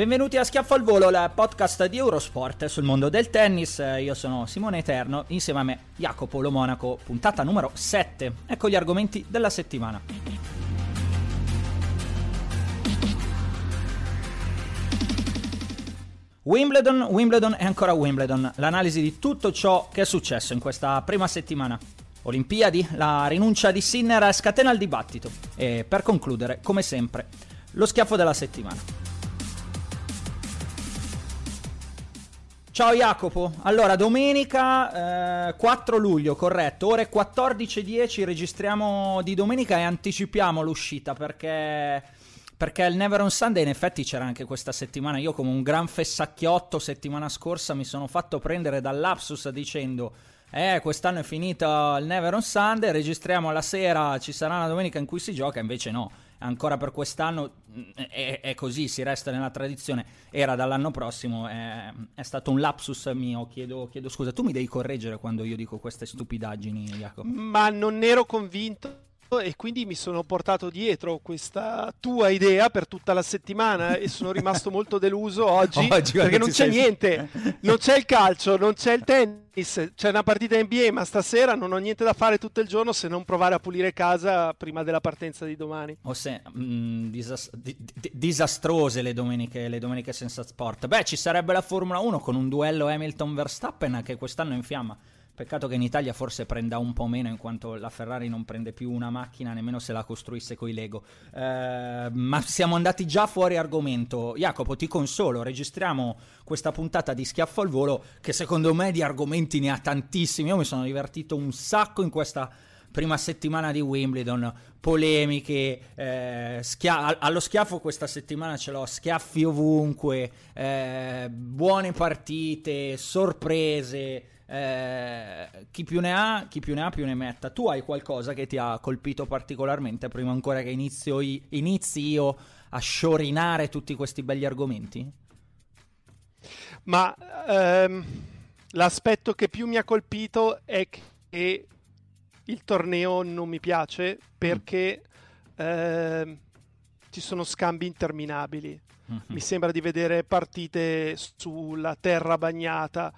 Benvenuti a Schiaffo al Volo, il podcast di Eurosport sul mondo del tennis. Io sono Simone Eterno, insieme a me Jacopo Lo Monaco, puntata numero 7. Ecco gli argomenti della settimana. Wimbledon, Wimbledon e ancora Wimbledon. L'analisi di tutto ciò che è successo in questa prima settimana. Olimpiadi, la rinuncia di Sinner scatena il dibattito. E per concludere, come sempre, lo schiaffo della settimana. Ciao Jacopo, allora domenica eh, 4 luglio, corretto, ore 14.10 registriamo di domenica e anticipiamo l'uscita perché, perché il Never on Sunday in effetti c'era anche questa settimana, io come un gran fessacchiotto settimana scorsa mi sono fatto prendere dall'Apsus dicendo eh quest'anno è finito il Never on Sunday, registriamo la sera, ci sarà una domenica in cui si gioca, invece no ancora per quest'anno mm, è, è, così, si resta nella tradizione, era dall'anno prossimo, è, è stato un lapsus mio, chiedo, chiedo, scusa, tu mi devi correggere quando io dico queste stupidaggini, Jacopo. Ma non ero convinto e quindi mi sono portato dietro questa tua idea per tutta la settimana e sono rimasto molto deluso oggi, oggi perché non c'è sei... niente, non c'è il calcio, non c'è il tennis, c'è una partita NBA ma stasera non ho niente da fare tutto il giorno se non provare a pulire casa prima della partenza di domani. O se, mh, mm, disas- di- di- disastrose le domeniche, le domeniche senza sport. Beh ci sarebbe la Formula 1 con un duello Hamilton-Verstappen che quest'anno è in fiamma. Peccato che in Italia forse prenda un po' meno in quanto la Ferrari non prende più una macchina nemmeno se la costruisse coi Lego. Eh, ma siamo andati già fuori argomento. Jacopo, ti consolo, registriamo questa puntata di Schiaffo al Volo che secondo me di argomenti ne ha tantissimi. Io mi sono divertito un sacco in questa prima settimana di Wimbledon, polemiche, eh, schia- allo schiaffo questa settimana ce l'ho, schiaffi ovunque, eh, buone partite, sorprese. Eh, chi più ne ha, chi più ne ha più ne metta. Tu hai qualcosa che ti ha colpito particolarmente prima ancora che inizio i- inizi io a sciorinare tutti questi begli argomenti? Ma ehm, l'aspetto che più mi ha colpito è che il torneo non mi piace perché ehm, ci sono scambi interminabili. Mm-hmm. Mi sembra di vedere partite sulla terra bagnata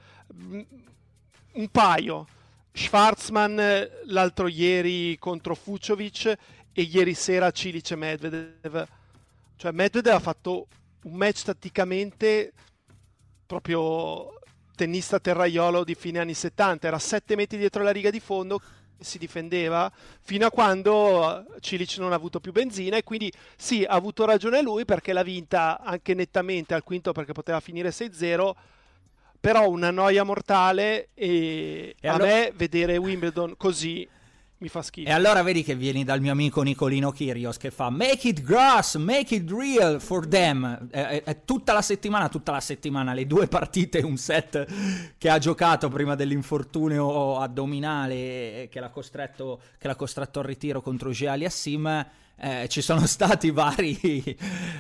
un paio. Schwarzman l'altro ieri contro Fuciovic e ieri sera Cilic e Medvedev. Cioè Medvedev ha fatto un match tatticamente proprio tennista terraiolo di fine anni 70, era 7 metri dietro la riga di fondo si difendeva fino a quando Cilic non ha avuto più benzina e quindi sì, ha avuto ragione lui perché l'ha vinta anche nettamente al quinto perché poteva finire 6-0 però una noia mortale e, e a allora... me vedere Wimbledon così mi fa schifo. E allora vedi che vieni dal mio amico Nicolino Kyrgios che fa make it grass, make it real for them. È, è, è, tutta la settimana, tutta la settimana, le due partite, un set che ha giocato prima dell'infortunio addominale che l'ha costretto, che l'ha costretto al ritiro contro Geali Assim eh, ci sono stati vari,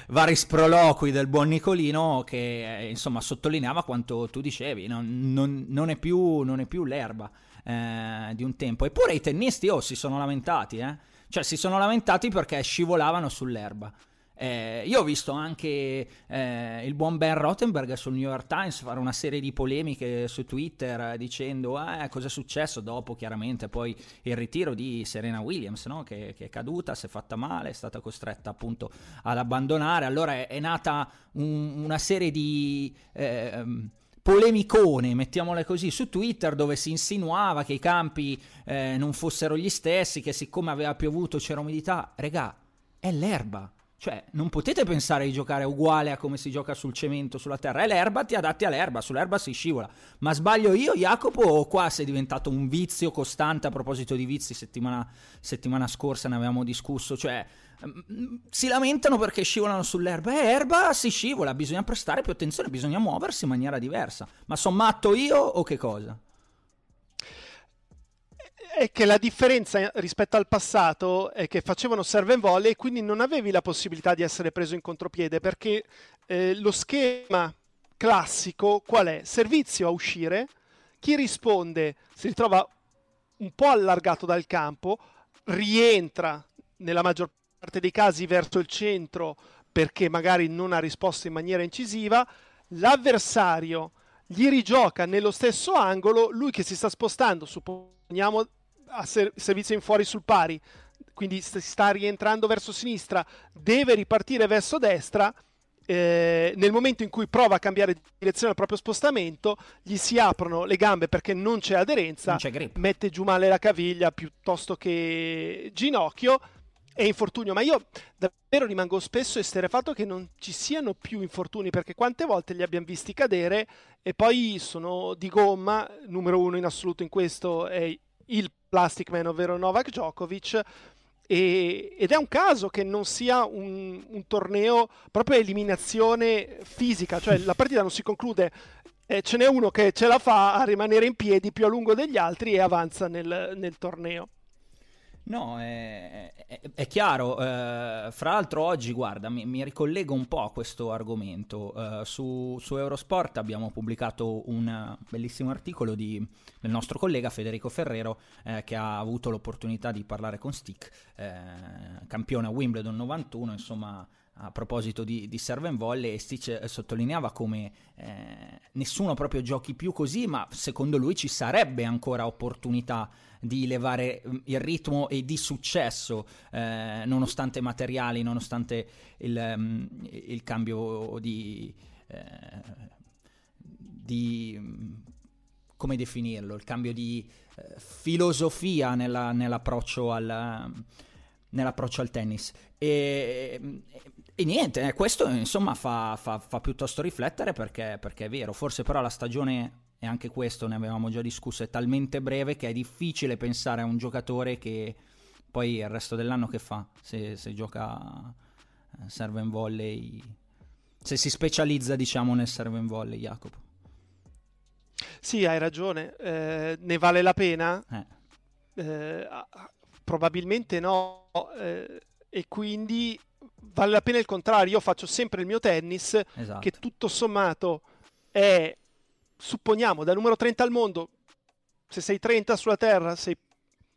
vari, sproloqui del buon Nicolino che eh, insomma sottolineava quanto tu dicevi, non, non, non, è, più, non è, più, l'erba eh, di un tempo. Eppure i tennisti oh, si sono lamentati, eh? cioè si sono lamentati perché scivolavano sull'erba. Eh, io ho visto anche eh, il buon Ben Rottenberg sul New York Times fare una serie di polemiche su Twitter dicendo eh, cosa è successo dopo chiaramente poi il ritiro di Serena Williams no? che, che, è caduta, si è fatta male, è stata costretta appunto ad abbandonare. Allora è, è nata un, una serie di... Eh, polemicone, mettiamole così, su Twitter dove si insinuava che i campi eh, non fossero gli stessi, che siccome aveva piovuto c'era umidità. Regà, è l'erba. Cioè, non potete pensare di giocare uguale a come si gioca sul cemento, sulla terra. È l'erba, ti adatti all'erba, sull'erba si scivola. Ma sbaglio io, Jacopo, o qua sei diventato un vizio costante? A proposito di vizi, settimana, settimana scorsa ne avevamo discusso. Cioè, mm, si lamentano perché scivolano sull'erba. È erba, si scivola, bisogna prestare più attenzione, bisogna muoversi in maniera diversa. Ma sono matto io o che cosa? È che la differenza rispetto al passato è che facevano serve and volley e quindi non avevi la possibilità di essere preso in contropiede perché eh, lo schema classico qual è? Servizio a uscire, chi risponde si ritrova un po' allargato dal campo, rientra nella maggior parte dei casi verso il centro perché magari non ha risposto in maniera incisiva, l'avversario gli rigioca nello stesso angolo, lui che si sta spostando, supponiamo a ser- servizio in fuori sul pari, quindi st- sta rientrando verso sinistra, deve ripartire verso destra. Eh, nel momento in cui prova a cambiare direzione al proprio spostamento, gli si aprono le gambe perché non c'è aderenza, non c'è mette giù male la caviglia piuttosto che ginocchio e infortunio. Ma io davvero rimango spesso esterefatto che non ci siano più infortuni perché quante volte li abbiamo visti cadere e poi sono di gomma, numero uno in assoluto in questo è il Plastic Man, ovvero Novak Djokovic. E, ed è un caso che non sia un, un, torneo proprio a eliminazione fisica, cioè la partita non si conclude, eh, ce n'è uno che ce la fa a rimanere in piedi più a lungo degli altri e avanza nel, nel torneo. No, è, è, è chiaro. Uh, fra l'altro oggi, guarda, mi, mi, ricollego un po' a questo argomento. Uh, su, su, Eurosport abbiamo pubblicato un bellissimo articolo di, del nostro collega Federico Ferrero eh, che ha avuto l'opportunità di parlare con Stick, eh, campione a Wimbledon 91, insomma a proposito di, di serve and volley, Stitch eh, sottolineava come eh, nessuno proprio giochi più così, ma secondo lui ci sarebbe ancora opportunità di levare mm, il ritmo e di successo, eh, nonostante materiali, nonostante il, um, il cambio di, eh, di, mm, come definirlo, il cambio di eh, filosofia nella, nell'approccio al nell'approccio al tennis. E, e niente, eh, questo insomma fa, fa, fa piuttosto riflettere perché, perché, è vero, forse però la stagione, e anche questo ne avevamo già discusso, è talmente breve che è difficile pensare a un giocatore che poi il resto dell'anno che fa, se, se gioca eh, serve in volley, se si specializza diciamo nel serve in volley, Jacopo. Sì, hai ragione, eh, ne vale la pena? Eh. Eh, probabilmente no, eh, e quindi vale la pena il contrario. Io faccio sempre il mio tennis, esatto. che tutto sommato è, supponiamo, da numero 30 al mondo. Se sei 30 sulla terra, sei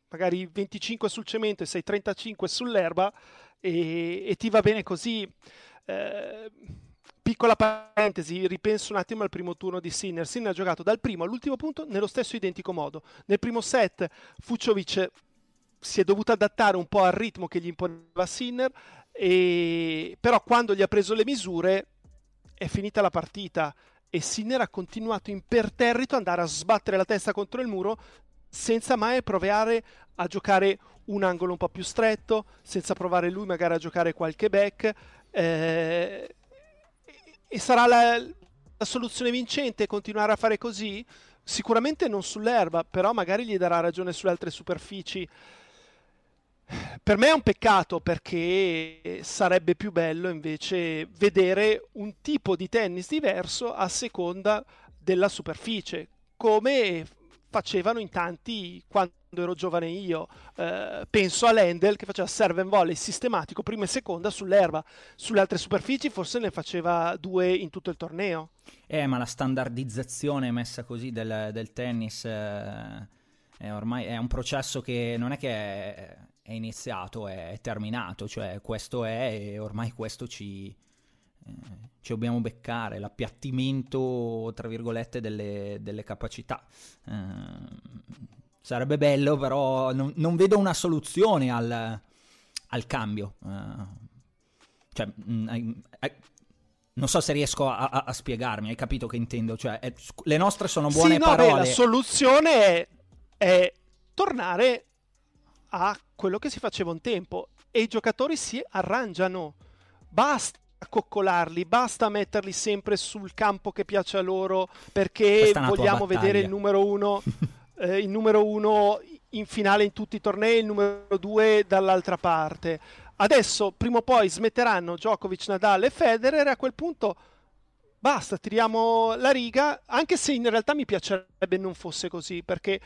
magari 25 sul cemento e sei 35 sull'erba e, e ti va bene così. Eh, piccola parentesi, ripenso un attimo al primo turno di Sinner. Sinner ha giocato dal primo all'ultimo punto nello stesso identico modo. Nel primo set Fuciovic si è dovuto adattare un po' al ritmo che gli imponeva Sinner, e... però quando gli ha preso le misure è finita la partita e Sinner ha continuato imperterrito ad andare a sbattere la testa contro il muro senza mai provare a giocare un angolo un po' più stretto, senza provare lui magari a giocare qualche back. Eh... e sarà la, la soluzione vincente continuare a fare così? Sicuramente non sull'erba, però magari gli darà ragione sulle altre superfici. Per me è un peccato perché sarebbe più bello invece vedere un tipo di tennis diverso a seconda della superficie, come facevano in tanti quando ero giovane io. Eh, penso a Lendl che faceva serve and volley sistematico prima e seconda sull'erba, sulle altre superfici forse ne faceva due in tutto il torneo. Eh, ma la standardizzazione messa così del, del tennis... Eh è ormai è un processo che non è che è, è iniziato, è terminato, cioè questo è e ormai questo ci, eh, ci dobbiamo beccare, l'appiattimento, tra virgolette, delle, delle capacità. Eh, sarebbe bello, però non, non vedo una soluzione al, al cambio. Uh, cioè, mh, mm, non so se riesco a, a, a, spiegarmi, hai capito che intendo? Cioè, è, le nostre sono buone sì, no, parole. Beh, la soluzione è, è tornare a quello che si faceva un tempo e i giocatori si arrangiano. Basta coccolarli, basta metterli sempre sul campo che piace a loro perché vogliamo vedere il numero uno, eh, il numero uno in finale in tutti i tornei, il numero due dall'altra parte. Adesso, prima o poi, smetteranno Djokovic, Nadal e Federer e a quel punto basta, tiriamo la riga, anche se in realtà mi piacerebbe non fosse così, perché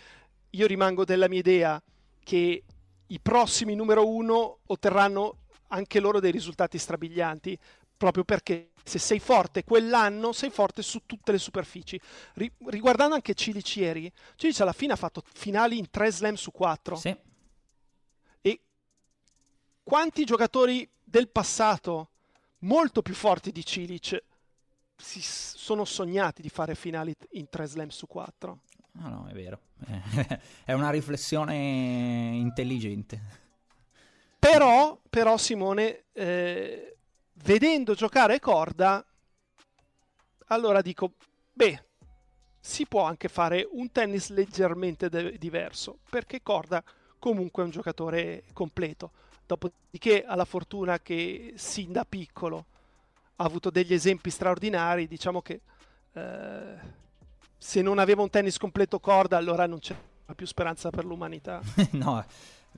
io rimango della mia idea che i prossimi numero uno otterranno anche loro dei risultati strabilianti, proprio perché se sei forte quell'anno sei forte su tutte le superfici. Ri- riguardando anche Cilic ieri, Cilic alla fine ha fatto finali in 3 slam su 4. Sì. E quanti giocatori del passato molto più forti di Cilic si sono sognati di fare finali in 3 slam su 4? No, no, è vero. è una riflessione intelligente. Però, però Simone, eh, vedendo giocare Corda, allora dico, beh, si può anche fare un tennis leggermente de- diverso, perché Corda comunque è un giocatore completo. Dopodiché ha la fortuna che sin da piccolo ha avuto degli esempi straordinari, diciamo che eh, se non aveva un tennis completo Corda allora non c'è più speranza per l'umanità. no,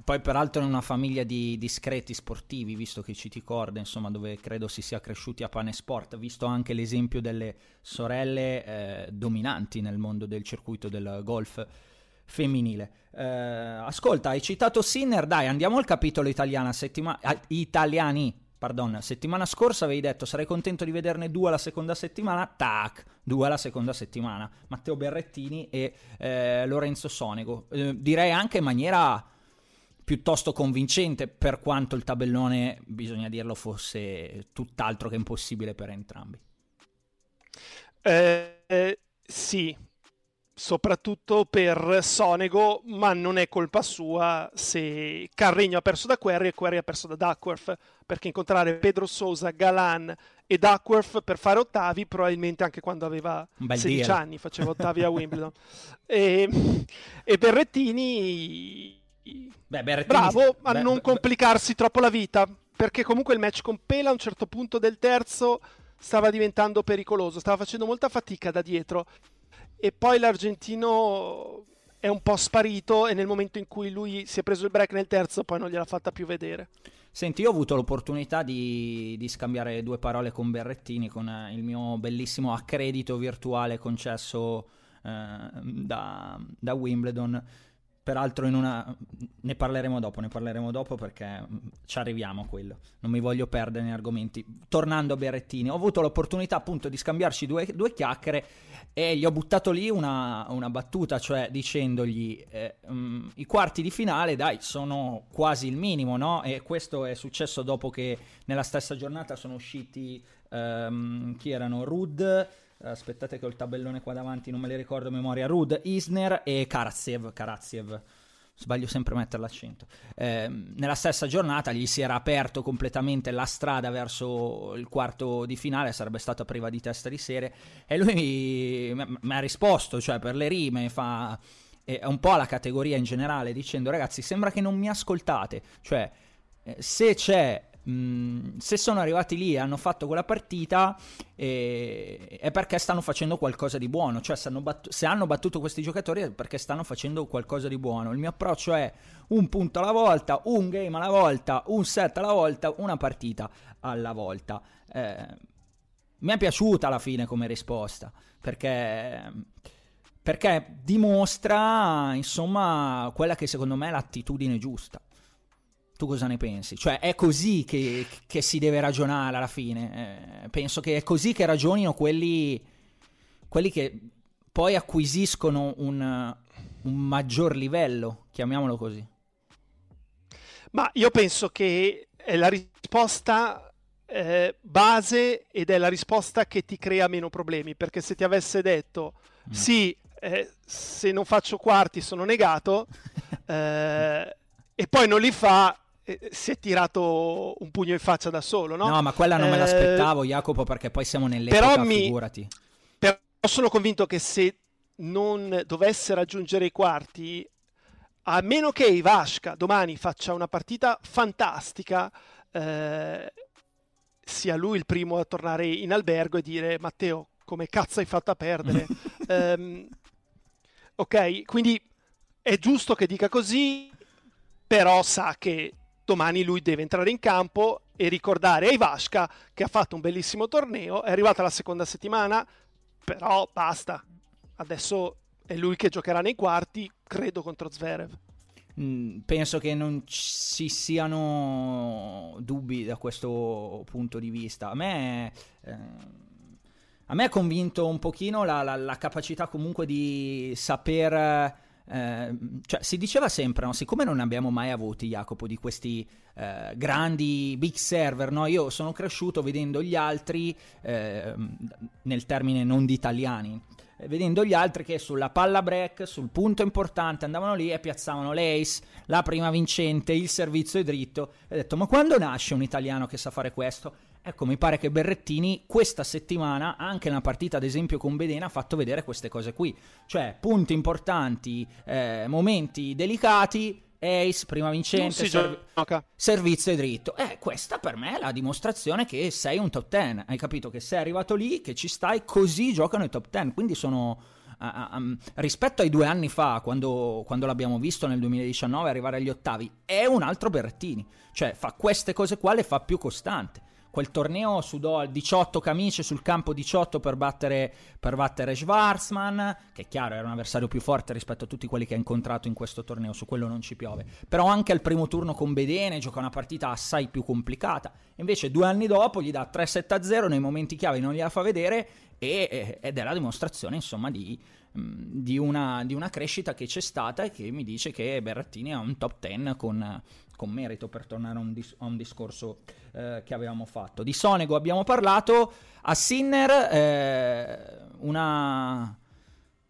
poi peraltro in una famiglia di discreti sportivi, visto che citi Corda, insomma, dove credo si sia cresciuti a pane sport, visto anche l'esempio delle sorelle eh, dominanti nel mondo del circuito del golf femminile. Eh, ascolta, hai citato Sinner, dai, andiamo al capitolo italiana, settima- italiani. Pardon, settimana scorsa avevi detto sarei contento di vederne due alla seconda settimana, tac, due alla seconda settimana, Matteo Berrettini e eh, Lorenzo Sonego. Eh, direi anche in maniera piuttosto convincente per quanto il tabellone, bisogna dirlo, fosse tutt'altro che impossibile per entrambi. Eh, eh, sì, soprattutto per Sonego, ma non è colpa sua se Carregno ha perso da Querry e Querry ha perso da Duckworth, perché incontrare Pedro Sosa, Galan e Duckworth per fare ottavi, probabilmente anche quando aveva 16 deal. anni faceva ottavi a Wimbledon. e, e Berrettini Beh, Bravo a beh, non beh, complicarsi troppo la vita, perché comunque il match con Pela a un certo punto del terzo stava diventando pericoloso, stava facendo molta fatica da dietro e poi l'argentino è un po' sparito e nel momento in cui lui si è preso il break nel terzo poi non gliel'ha fatta più vedere. Senti, io ho avuto l'opportunità di, di scambiare due parole con Berrettini, con eh, il mio bellissimo accredito virtuale concesso eh, da, da Wimbledon Peraltro una... ne parleremo dopo, ne parleremo dopo perché mm, ci arriviamo a quello. Non mi voglio perdere nei argomenti. Tornando a Berrettini, ho avuto l'opportunità appunto di scambiarci due, due chiacchiere e gli ho buttato lì una, una battuta, cioè dicendogli eh, um, i quarti di finale, dai, sono quasi il minimo, no? E questo è successo dopo che nella stessa giornata sono usciti, um, chi erano? Rud aspettate che ho il tabellone qua davanti, non me le ricordo a memoria, Rud, Isner e Karatsev, Karatsev. Sbaglio sempre a mettere l'accento. Eh, nella stessa giornata gli si era aperto completamente la strada verso il quarto di finale, sarebbe stata priva di testa di serie, e lui mi, mi ha risposto, cioè per le rime, fa è un po' alla categoria in generale, dicendo ragazzi sembra che non mi ascoltate, cioè eh, se c'è Se sono arrivati lì e hanno fatto quella partita eh, è perché stanno facendo qualcosa di buono, cioè se hanno, battu- se hanno, battuto questi giocatori è perché stanno facendo qualcosa di buono. Il mio approccio è un punto alla volta, un game alla volta, un set alla volta, una partita alla volta. Eh, mi è piaciuta alla fine come risposta perché perché dimostra insomma quella che secondo me è l'attitudine giusta. Tu cosa ne pensi? Cioè, è così che, che si deve ragionare alla fine. Eh, penso che è così che ragionino quelli, quelli che poi acquisiscono un, un maggior livello, chiamiamolo così. Ma io penso che è la risposta eh, base ed è la risposta che ti crea meno problemi, perché se ti avesse detto mm. sì, eh, se non faccio quarti sono negato, eh, e poi non li fa, si è tirato un pugno in faccia da solo, no? No, ma quella non me eh, l'aspettavo, Jacopo, perché poi siamo nell'epoca, però mi, figurati. Però sono convinto che se non dovesse raggiungere i quarti, a meno che Ivashka domani faccia una partita fantastica, eh, sia lui il primo a tornare in albergo e dire Matteo, come cazzo hai fatto a perdere? um, ok, quindi è giusto che dica così, però sa che domani lui deve entrare in campo e ricordare a Ivashka che ha fatto un bellissimo torneo, è arrivata la seconda settimana, però basta, adesso è lui che giocherà nei quarti, credo contro Zverev. Mm, penso che non ci siano dubbi da questo punto di vista. A me, eh, a me ha convinto un pochino la, la, la capacità comunque di saper... Eh, cioè, si diceva sempre, no? siccome non abbiamo mai avuti, Jacopo, di questi eh, grandi big server, no? io sono cresciuto vedendo gli altri, eh, nel termine non di italiani, eh, vedendo gli altri che sulla palla break, sul punto importante, andavano lì e piazzavano l'ace, la prima vincente, il servizio è dritto. E ho detto, ma quando nasce un italiano che sa fare questo? Ecco, mi pare che Berrettini questa settimana, anche nella partita ad esempio con Bedena, ha fatto vedere queste cose qui. Cioè, punti importanti, eh, momenti delicati, ace, prima vincente, serv- servizio e dritto. Eh, questa per me è la dimostrazione che sei un top 10. Hai capito che sei arrivato lì, che ci stai, così giocano i top 10. Quindi sono... Uh, um, rispetto ai due anni fa, quando, quando, l'abbiamo visto nel 2019 arrivare agli ottavi, è un altro Berrettini. Cioè, fa queste cose qua, le fa più costante quel torneo sudò 18 camicie sul campo 18 per battere, per battere Schwarzman, che è chiaro era un avversario più forte rispetto a tutti quelli che ha incontrato in questo torneo, su quello non ci piove. Però anche al primo turno con Bedene gioca una partita assai più complicata. Invece due anni dopo gli dà 3-7-0 nei momenti chiave, non gliela fa vedere e, ed è la dimostrazione insomma di, di, una, di, una, crescita che c'è stata e che mi dice che Berrettini è un top 10 con, con merito per tornare a un, dis- a un discorso eh, che avevamo fatto. Di Sonego abbiamo parlato, a Sinner eh, una...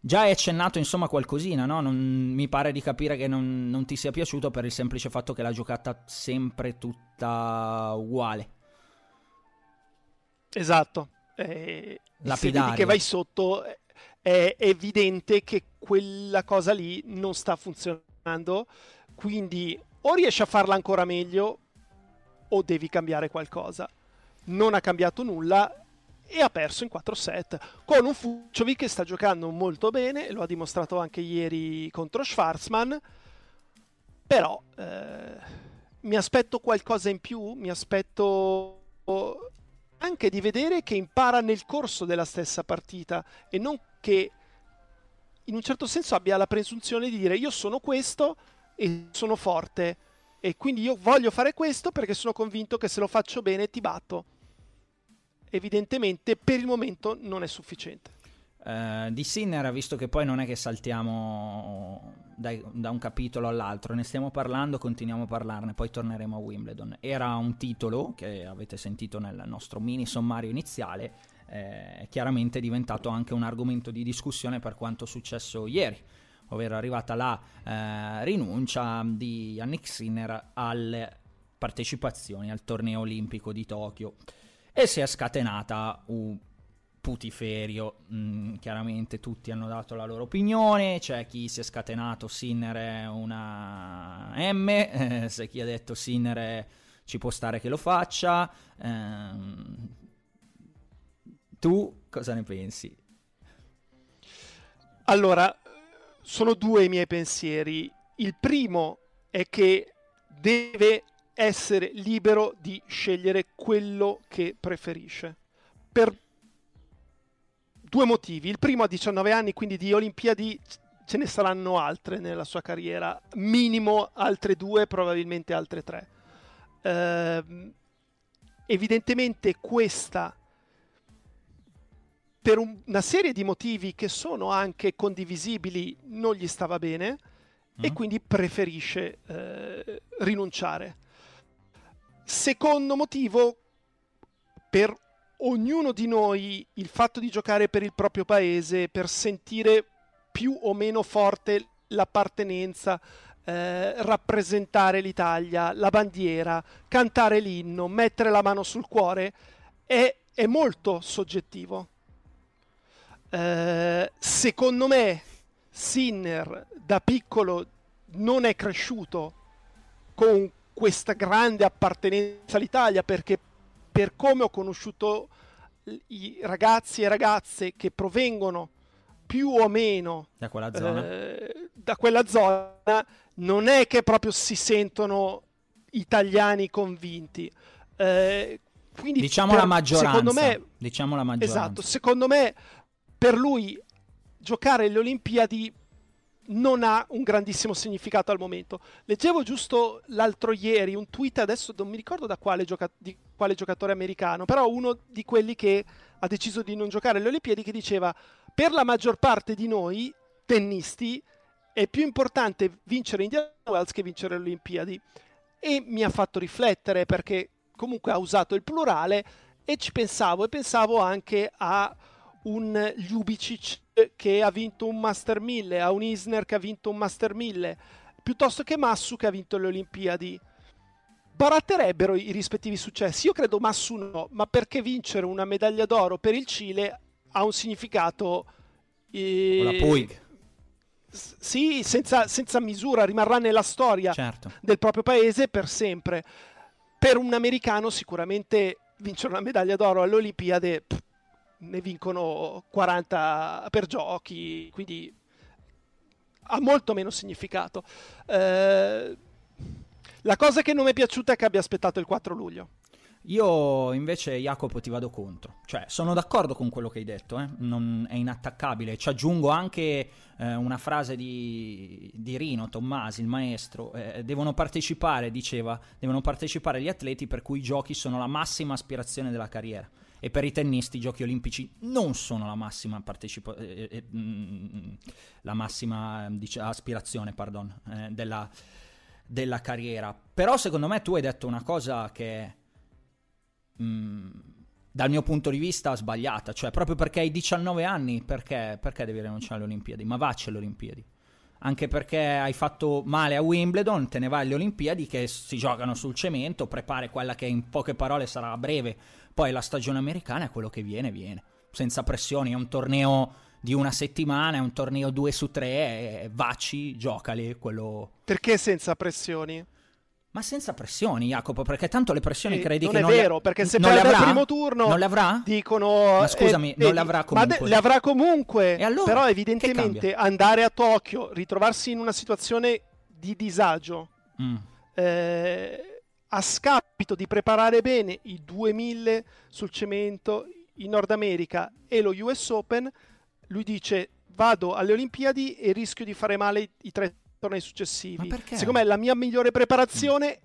Già hai accennato insomma qualcosina, no? Non, mi pare di capire che non, non, ti sia piaciuto per il semplice fatto che l'ha giocata sempre tutta uguale. Esatto. Eh, se vedi che vai sotto è evidente che quella cosa lì non sta funzionando, quindi o riesci a farla ancora meglio o devi cambiare qualcosa. Non ha cambiato nulla e ha perso in 4 set con un Fuciovic che sta giocando molto bene, lo ha dimostrato anche ieri contro Schwarzman, però eh, mi aspetto qualcosa in più, mi aspetto anche di vedere che impara nel corso della stessa partita e non che in un certo senso abbia la presunzione di dire io sono questo e sono forte e quindi io voglio fare questo perché sono convinto che se lo faccio bene ti batto. Evidentemente per il momento non è sufficiente. Uh, di Sinner, visto che poi non è che saltiamo dai, da un capitolo all'altro, ne stiamo parlando, continuiamo a parlarne, poi torneremo a Wimbledon. Era un titolo che avete sentito nel nostro mini sommario iniziale, eh, è chiaramente diventato anche un argomento di discussione per quanto successo ieri ovvero è arrivata la eh, rinuncia di Yannick Sinner alle partecipazioni al torneo olimpico di Tokyo. E si è scatenata un putiferio, mm, chiaramente tutti hanno dato la loro opinione, c'è chi si è scatenato Sinner è una M, eh, c'è chi ha detto Sinner è... ci può stare che lo faccia, eh, tu cosa ne pensi? Allora, sono due i miei pensieri. Il primo è che deve essere libero di scegliere quello che preferisce. Per due motivi. Il primo a 19 anni, quindi di Olimpiadi ce ne saranno altre nella sua carriera, minimo altre due, probabilmente altre tre. Uh, evidentemente questa per un, una serie di motivi che sono anche condivisibili non gli stava bene mm. e quindi preferisce eh, rinunciare. Secondo motivo, per ognuno di noi il fatto di giocare per il proprio paese, per sentire più o meno forte l'appartenenza, eh, rappresentare l'Italia, la bandiera, cantare l'inno, mettere la mano sul cuore, è, è molto soggettivo. Eh, secondo me Sinner da piccolo non è cresciuto con questa grande appartenenza all'Italia perché per come ho conosciuto i ragazzi e ragazze che provengono più o meno da quella zona, eh, da quella zona non è che proprio si sentono italiani convinti. Eh, quindi diciamo per, la maggioranza. Secondo me, diciamo la maggioranza. Esatto, secondo me per lui giocare le Olimpiadi non ha un grandissimo significato al momento. Leggevo giusto l'altro ieri un tweet, adesso non mi ricordo da quale, gioca- di quale giocatore americano, però uno di quelli che ha deciso di non giocare alle Olimpiadi che diceva per la maggior parte di noi tennisti è più importante vincere Indian Wells che vincere le Olimpiadi. E mi ha fatto riflettere perché comunque ha usato il plurale e ci pensavo e pensavo anche a un Ljubicic che ha vinto un Master 1000, a un Isner che ha vinto un Master 1000, piuttosto che Massu che ha vinto le Olimpiadi. Baratterebbero i rispettivi successi. Io credo Massu no, ma perché vincere una medaglia d'oro per il Cile ha un significato... Eh, la Puig. Sì, senza, senza, misura, rimarrà nella storia certo. del proprio paese per sempre. Per un americano sicuramente vincere una medaglia d'oro alle Olimpiadi ne vincono 40 per giochi, quindi ha molto meno significato. Eh, la cosa che non mi è piaciuta è che abbia aspettato il 4 luglio. Io invece, Jacopo, ti vado contro. Cioè, sono d'accordo con quello che hai detto, eh? non è inattaccabile. Ci aggiungo anche eh, una frase di, di, Rino Tommasi, il maestro. Eh, devono partecipare, diceva, devono partecipare gli atleti per cui i giochi sono la massima aspirazione della carriera. E per i tennisti i giochi olimpici non sono la massima, partecipa- eh, eh, mm, la massima dice, aspirazione pardon, eh, della, della carriera. Però secondo me tu hai detto una cosa che Mm, dal mio punto di vista sbagliata, cioè proprio perché hai 19 anni, perché, perché devi rinunciare alle Olimpiadi? Ma vacci alle Olimpiadi. Anche perché hai fatto male a Wimbledon, te ne vai alle Olimpiadi che si giocano sul cemento, prepari quella che in poche parole sarà breve, poi la stagione americana è quello che viene, viene, senza pressioni, è un torneo di una settimana, è un torneo 2 su 3, vacci, giocali, quello... Perché senza pressioni? Ma senza pressioni, Jacopo, perché tanto le pressioni eh, credi non che non è vero, le... perché se perde al primo turno non le avrà? dicono Ma scusami, eh, non le avrà comunque. Ma le avrà comunque. E allora, però evidentemente andare a Tokyo, ritrovarsi in una situazione di disagio mm. eh, a scapito di preparare bene i 2000 sul cemento in Nord America e lo US Open, lui dice vado alle Olimpiadi e rischio di fare male i tre tornei successivi. Secondo me la mia migliore preparazione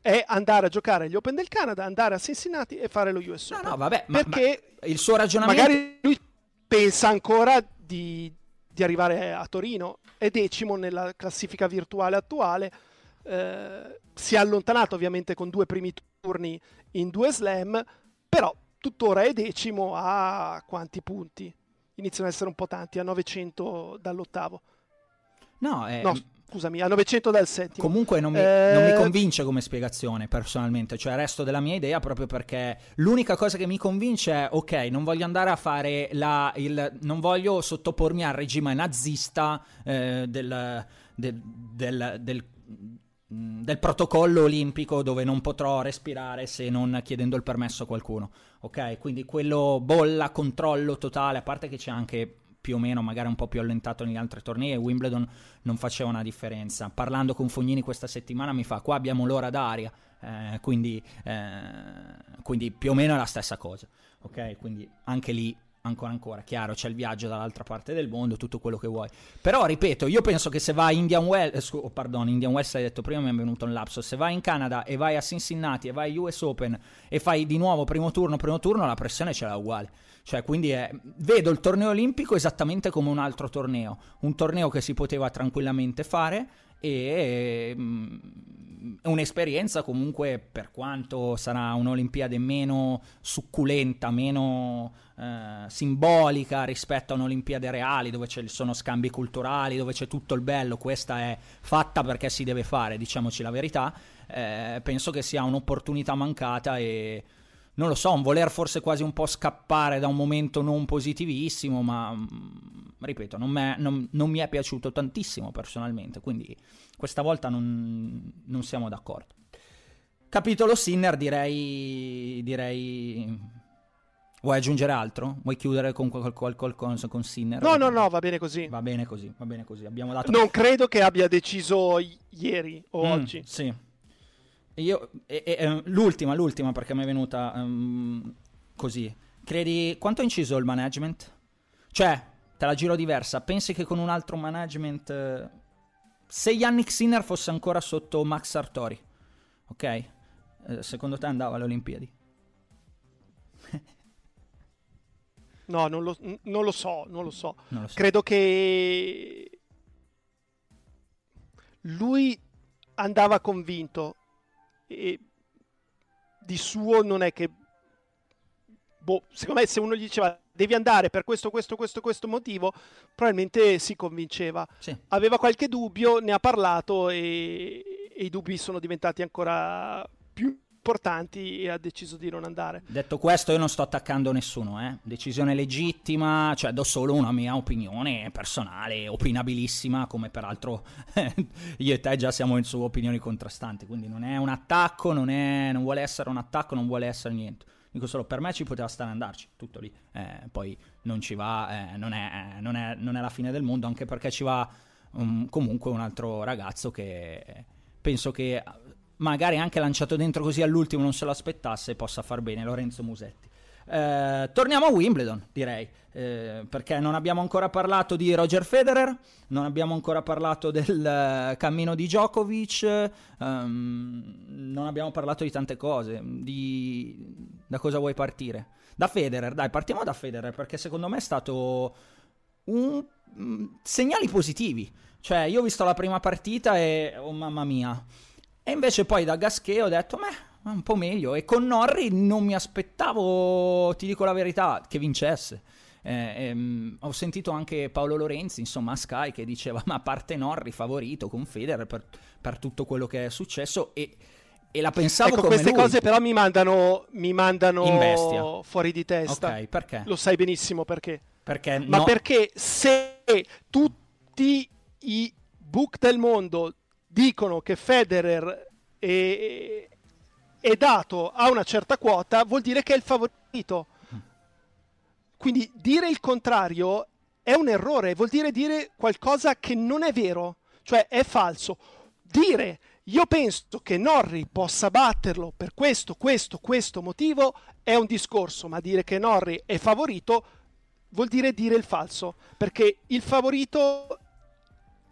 è andare a giocare agli Open del Canada, andare a Cincinnati e fare lo US Open. No, no, vabbè, perché ma il suo ragionamento magari lui pensa ancora di, di, arrivare a Torino, è decimo nella classifica virtuale attuale. Eh, si è allontanato ovviamente con due primi turni in due slam, però tuttora è decimo a quanti punti? Iniziano ad essere un po' tanti, a 900 dall'ottavo. No, è... no scusami, a 900 dal settimo. Comunque non mi, eh... non mi, convince come spiegazione personalmente, cioè resto della mia idea proprio perché l'unica cosa che mi convince è ok, non voglio andare a fare la... Il, non voglio sottopormi al regime nazista eh, del, del, del, del del protocollo olimpico dove non potrò respirare se non chiedendo il permesso a qualcuno. Ok, quindi quello bolla, controllo totale, a parte che c'è anche più o meno magari un po' più allentato negli altri tornei e Wimbledon non faceva una differenza. Parlando con Fognini questa settimana mi fa qua abbiamo l'ora d'aria, eh, quindi, eh, quindi, più o meno è la stessa cosa. Ok, quindi anche lì ancora ancora, chiaro, c'è il viaggio dall'altra parte del mondo, tutto quello che vuoi. Però, ripeto, io penso che se vai in Indian Wells, eh, oh, pardon, Indian Wells hai detto prima, mi è venuto un lapso, se vai in Canada e vai a Cincinnati e vai US Open e fai di nuovo primo turno, primo turno, la pressione ce l'ha uguale. Cioè, quindi è, vedo il torneo olimpico esattamente come un altro torneo, un torneo che si poteva tranquillamente fare e mm, un'esperienza comunque per quanto sarà un'Olimpiade meno succulenta, meno eh, simbolica rispetto a un'Olimpiade reali dove ci sono scambi culturali, dove c'è tutto il bello, questa è fatta perché si deve fare, diciamoci la verità, eh, penso che sia un'opportunità mancata e non lo so, un voler forse quasi un po' scappare da un momento non positivissimo, ma mm, ripeto, non, non, non mi è piaciuto tantissimo personalmente, quindi questa volta non, non siamo d'accordo. Capitolo Sinner direi, direi... Vuoi aggiungere altro? Vuoi chiudere con qualcosa qual, qual, con Sinner? No, no, no, va bene così. Va bene così, va bene così. Abbiamo dato... Non credo che abbia deciso ieri o mm, oggi. Sì. Io, e, e, l'ultima, l'ultima perché mi è venuta um, così. Credi... Quanto ha inciso il management? Cioè, te la giro diversa. Pensi che con un altro management se Yannick Sinner fosse ancora sotto Max Sartori, ok? Eh, secondo te andava alle Olimpiadi? no, non lo, non lo, so, non lo so. Non lo so. Credo che lui andava convinto e di suo non è che boh, secondo me se uno gli diceva devi andare per questo, questo, questo, questo motivo, probabilmente si convinceva. Sì. Aveva qualche dubbio, ne ha parlato e, e i dubbi sono diventati ancora più importanti e ha deciso di non andare. Detto questo, io non sto attaccando nessuno, eh? decisione legittima, cioè do solo una mia opinione personale, opinabilissima, come peraltro io e te già siamo su opinioni contrastanti, quindi non è un attacco, non, è, non vuole essere un attacco, non vuole essere niente. Dico solo, per me ci poteva stare andarci, tutto lì. Eh, poi non ci va, eh, non, è, non, è, non, è, la fine del mondo, anche perché ci va um, comunque un altro ragazzo che penso che magari anche lanciato dentro così all'ultimo non se lo aspettasse possa far bene, Lorenzo Musetti. Eh, torniamo a Wimbledon, direi, eh, perché non abbiamo ancora parlato di Roger Federer, non abbiamo ancora parlato del uh, cammino di Djokovic, um, non abbiamo parlato di tante cose. Di... Da cosa vuoi partire? Da Federer, dai, partiamo da Federer, perché secondo me è stato un... Mm, segnali positivi. Cioè, io ho visto la prima partita e, oh mamma mia. E invece poi da Gasquet ho detto, meh, un po' meglio. E con Norri non mi aspettavo, ti dico la verità, che vincesse. Eh, ehm, ho sentito anche Paolo Lorenzi, insomma, a Sky, che diceva: Ma a parte Norri, favorito con Federer per, per tutto quello che è successo. E, e la pensavo ecco, queste lui. cose però mi mandano, mi mandano fuori di testa. Ok, perché? Lo sai benissimo perché. Perché Ma no... perché se tutti i book del mondo dicono che Federer è, è dato a una certa quota, vuol dire che è il favorito. Quindi dire il contrario è un errore, vuol dire dire qualcosa che non è vero, cioè è falso. Dire io penso che Norri possa batterlo per questo, questo, questo motivo è un discorso, ma dire che Norri è favorito vuol dire dire il falso, perché il favorito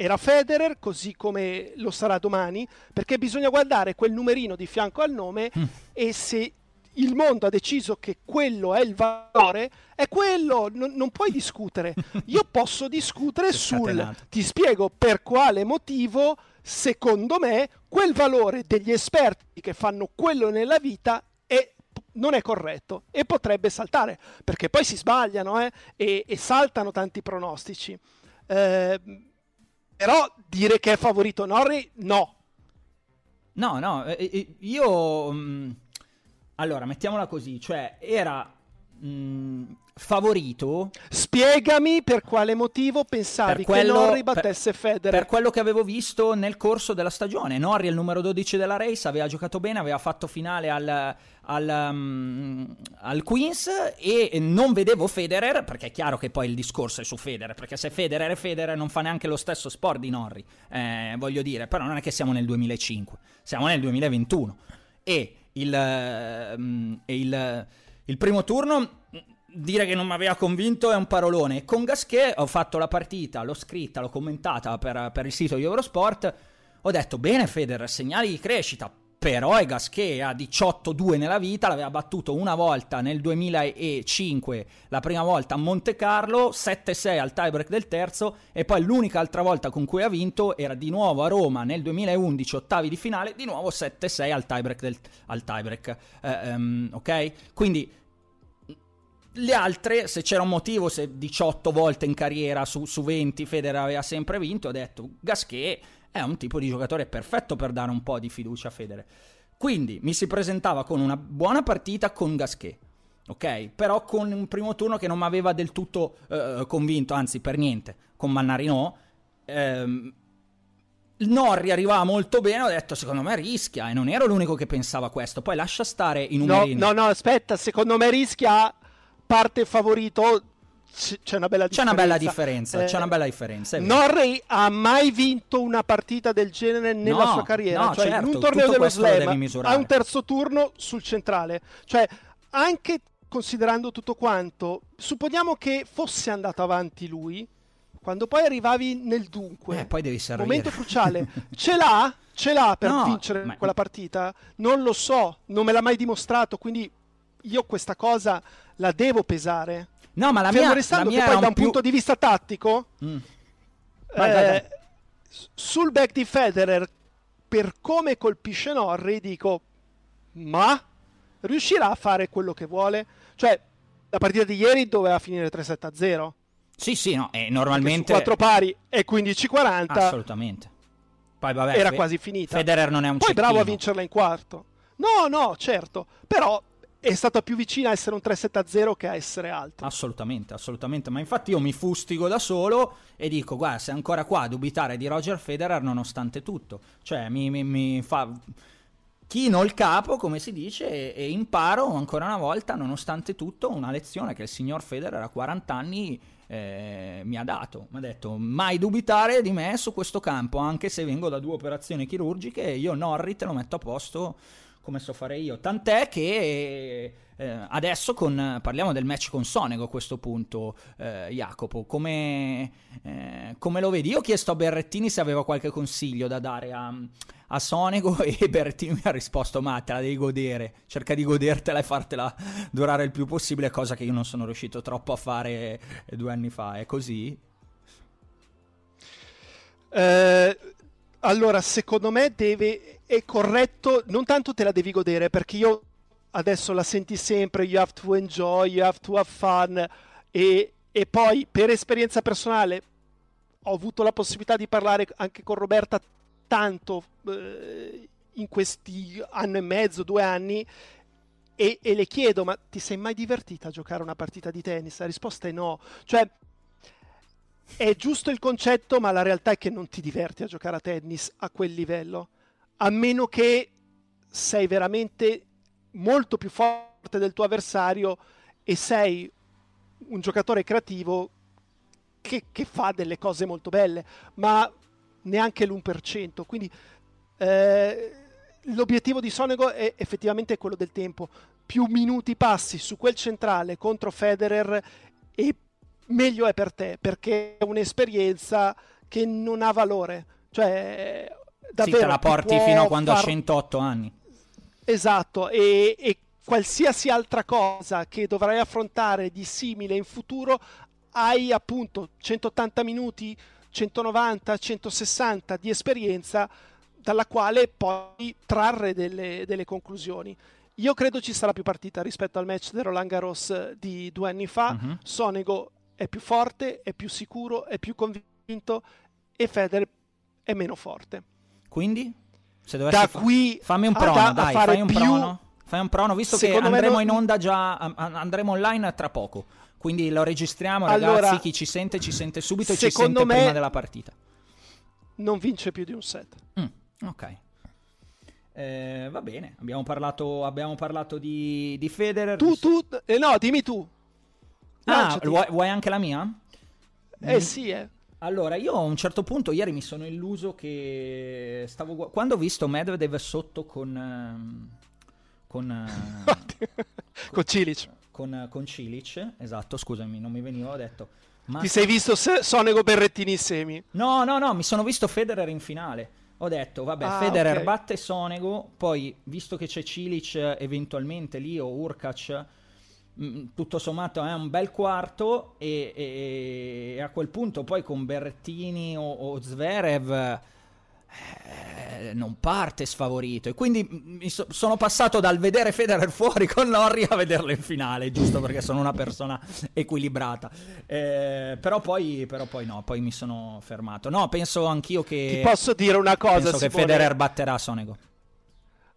era Federer, così come lo sarà domani, perché bisogna guardare quel numerino di fianco al nome mm. e se il mondo ha deciso che quello è il valore, è quello, non, non puoi discutere. Io posso discutere sul... Ti spiego per quale motivo, secondo me, quel valore degli esperti che fanno quello nella vita è, non è corretto e potrebbe saltare, perché poi si sbagliano eh, e, e, saltano tanti pronostici. Eh, però dire che è favorito Norri, no. No, no, io... Mm, allora, mettiamola così, cioè era mh, mm, favorito. Spiegami per quale motivo pensavi quello, che Norri battesse per, Federer. Per quello che avevo visto nel corso della stagione. Norri è il numero 12 della race, aveva giocato bene, aveva fatto finale al, al, um, al Queens e non vedevo Federer, perché è chiaro che poi il discorso è su Federer, perché se Federer è Federer non fa neanche lo stesso sport di Norri, eh, voglio dire, però non è che siamo nel 2005, siamo nel 2021 e il, um, il, il primo turno dire che non mi aveva convinto è un parolone. Con Gasquet ho fatto la partita, l'ho scritta, l'ho commentata per, per il sito di Eurosport. Ho detto, bene Federer, segnali di crescita, però è Gasquet a 18-2 nella vita, l'aveva battuto una volta nel 2005, la prima volta a Monte Carlo, 7-6 al tiebreak del terzo e poi l'unica altra volta con cui ha vinto era di nuovo a Roma nel 2011, ottavi di finale, di nuovo 7-6 al tiebreak. Del, al tiebreak eh, um, ok? Quindi le altre, se c'era un motivo, se 18 volte in carriera su, su 20 Federer aveva sempre vinto, ho detto Gasquet è un tipo di giocatore perfetto per dare un po' di fiducia a Federer. Quindi mi si presentava con una buona partita con Gasquet, ok? Però con un primo turno che non mi aveva del tutto uh, convinto, anzi per niente, con Mannarino. Ehm, Norri arrivava molto bene, ho detto secondo me rischia e non ero l'unico che pensava questo. Poi lascia stare i numeri. No, no, no, aspetta, secondo me rischia parte favorito c'è una bella differenza. C'è una bella differenza, eh, c'è una bella differenza. Norrie ha mai vinto una partita del genere nella no, sua carriera. No, cioè, certo, in un torneo dello slam ha un terzo turno sul centrale. Cioè, anche considerando tutto quanto, supponiamo che fosse andato avanti lui, quando poi arrivavi nel dunque, eh, poi devi momento cruciale, ce l'ha? Ce l'ha per no, vincere ma... quella partita? Non lo so, non me l'ha mai dimostrato, quindi io questa cosa la devo pesare. No, ma la Fermo mia, restando la mia che poi da un più... punto di vista tattico, mm. vai, eh, vai, vai. sul back di Federer, per come colpisce Norri, dico, ma riuscirà a fare quello che vuole? Cioè, la partita di ieri doveva finire 3-7-0. Sì, sì, no, e normalmente... 4 pari e 15-40. Assolutamente. Poi vabbè, era quasi finita. Federer non è un Poi cecchino. bravo a vincerla in quarto. No, no, certo. Però è stata più vicina a essere un 3-7-0 che a essere altro. Assolutamente, assolutamente. Ma infatti io mi fustigo da solo e dico, guarda, sei ancora qua a dubitare di Roger Federer nonostante tutto. Cioè, mi, mi, mi fa... Chino il capo, come si dice, e, e, imparo ancora una volta, nonostante tutto, una lezione che il signor Federer a 40 anni eh, mi ha dato. Mi ha detto, mai dubitare di me su questo campo, anche se vengo da due operazioni chirurgiche, io Norri te lo metto a posto come so fare io. Tant'è che eh, adesso con, parliamo del match con Sonego a questo punto, eh, Jacopo. Come, eh, come, lo vedi? Io ho chiesto a Berrettini se aveva qualche consiglio da dare a, a Sonego e Berrettini mi ha risposto: Ma te la devi godere, cerca di godertela e fartela durare il più possibile, cosa che io non sono riuscito troppo a fare due anni fa. È così? Eh, allora, secondo me deve è corretto, non tanto te la devi godere, perché io adesso la senti sempre, you have to enjoy, you have to have fun, e, e poi per esperienza personale ho avuto la possibilità di parlare anche con Roberta tanto eh, in questi anno e mezzo, due anni, e, e, le chiedo, ma ti sei mai divertita a giocare una partita di tennis? La risposta è no. Cioè, è giusto il concetto, ma la realtà è che non ti diverti a giocare a tennis a quel livello a meno che sei veramente molto più forte del tuo avversario e sei un giocatore creativo che, che fa delle cose molto belle, ma neanche l'1%. Quindi eh, l'obiettivo di Sonego è effettivamente quello del tempo. Più minuti passi su quel centrale contro Federer e meglio è per te, perché è un'esperienza che non ha valore. Cioè, davvero sì, te la porti fino a quando far... ha 108 anni. Esatto, e, e qualsiasi altra cosa che dovrai affrontare di simile in futuro, hai appunto 180 minuti, 190, 160 di esperienza dalla quale poi trarre delle, delle, conclusioni. Io credo ci sarà più partita rispetto al match del Roland Garros di due anni fa. Uh-huh. Sonego è più forte, è più sicuro, è più convinto e Federer è meno forte. Quindi? Se dovessi da fa... qui fammi un prono, a, dai, a fai un più... prono. Fai un prono, visto che andremo non... in onda già, andremo online tra poco. Quindi lo registriamo, ragazzi. Allora, chi ci sente, ci sente subito e ci sente me prima della partita. Non vince più di un set. Mm, ok. Eh, va bene, abbiamo parlato, abbiamo parlato di, di Federer. Tu, tu, eh, no, dimmi tu. Ah, vuoi, vuoi, anche la mia? Eh mm. sì, eh. Allora, io a un certo punto ieri mi sono illuso che stavo gu- quando ho visto Medvedev sotto con ehm, con con Cilic con, con Cilic, esatto, scusami, non mi veniva, ho detto... Ma... Ti sei visto Sonego Berrettini in semi? No, no, no, mi sono visto Federer in finale. Ho detto, vabbè, ah, Federer okay. batte Sonego, poi visto che c'è Cilic eventualmente lì o Urkac, tutto sommato è un bel quarto e, e, e a quel punto poi con Berrettini o, o Zverev eh, non parte sfavorito. E quindi mi so- sono passato dal vedere Federer fuori con Norri a vederlo in finale, giusto perché sono una persona equilibrata. Eh, però, poi, però poi no, poi mi sono fermato. No, penso anch'io che... Ti posso dire una cosa? Penso Simone? che Federer batterà Sonego.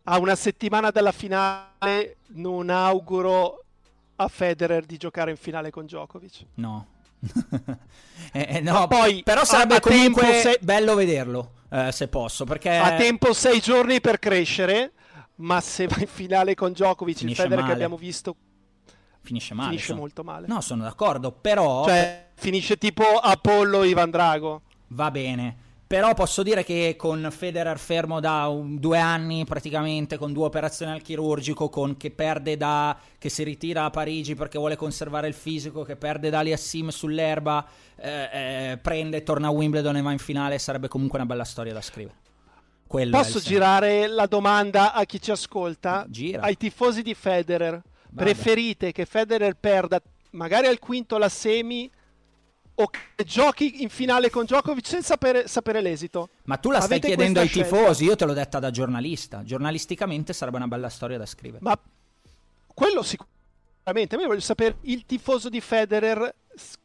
A una settimana dalla finale non auguro a Federer di giocare in finale con Djokovic. No. eh, eh no, poi, però sarebbe comunque se... bello vederlo eh, se posso. Perché... Ha tempo sei giorni per crescere, ma se va in finale con Djokovic, Finisce il Federer che abbiamo visto finisce male. Finisce sono... molto male. No, sono d'accordo, però... Cioè, finisce tipo Apollo Ivan Drago. Va bene. Però posso dire che con Federer fermo da un, due anni praticamente, con due operazioni al chirurgico, con che perde da. che si ritira a Parigi perché vuole conservare il fisico, che perde da Aliassim sull'erba, eh, eh, prende, torna a Wimbledon e va in finale, sarebbe comunque una bella storia da scrivere. Quello Posso girare la domanda a chi ci ascolta? Gira. Ai tifosi di Federer. Vada. Preferite che Federer perda magari al quinto la semi o che giochi in finale con Djokovic senza sapere, sapere l'esito. Ma tu la Avete stai chiedendo ai scelta? tifosi, io te l'ho detta da giornalista. Giornalisticamente sarebbe una bella storia da scrivere. Ma quello sicuramente. Ma io voglio sapere il tifoso di Federer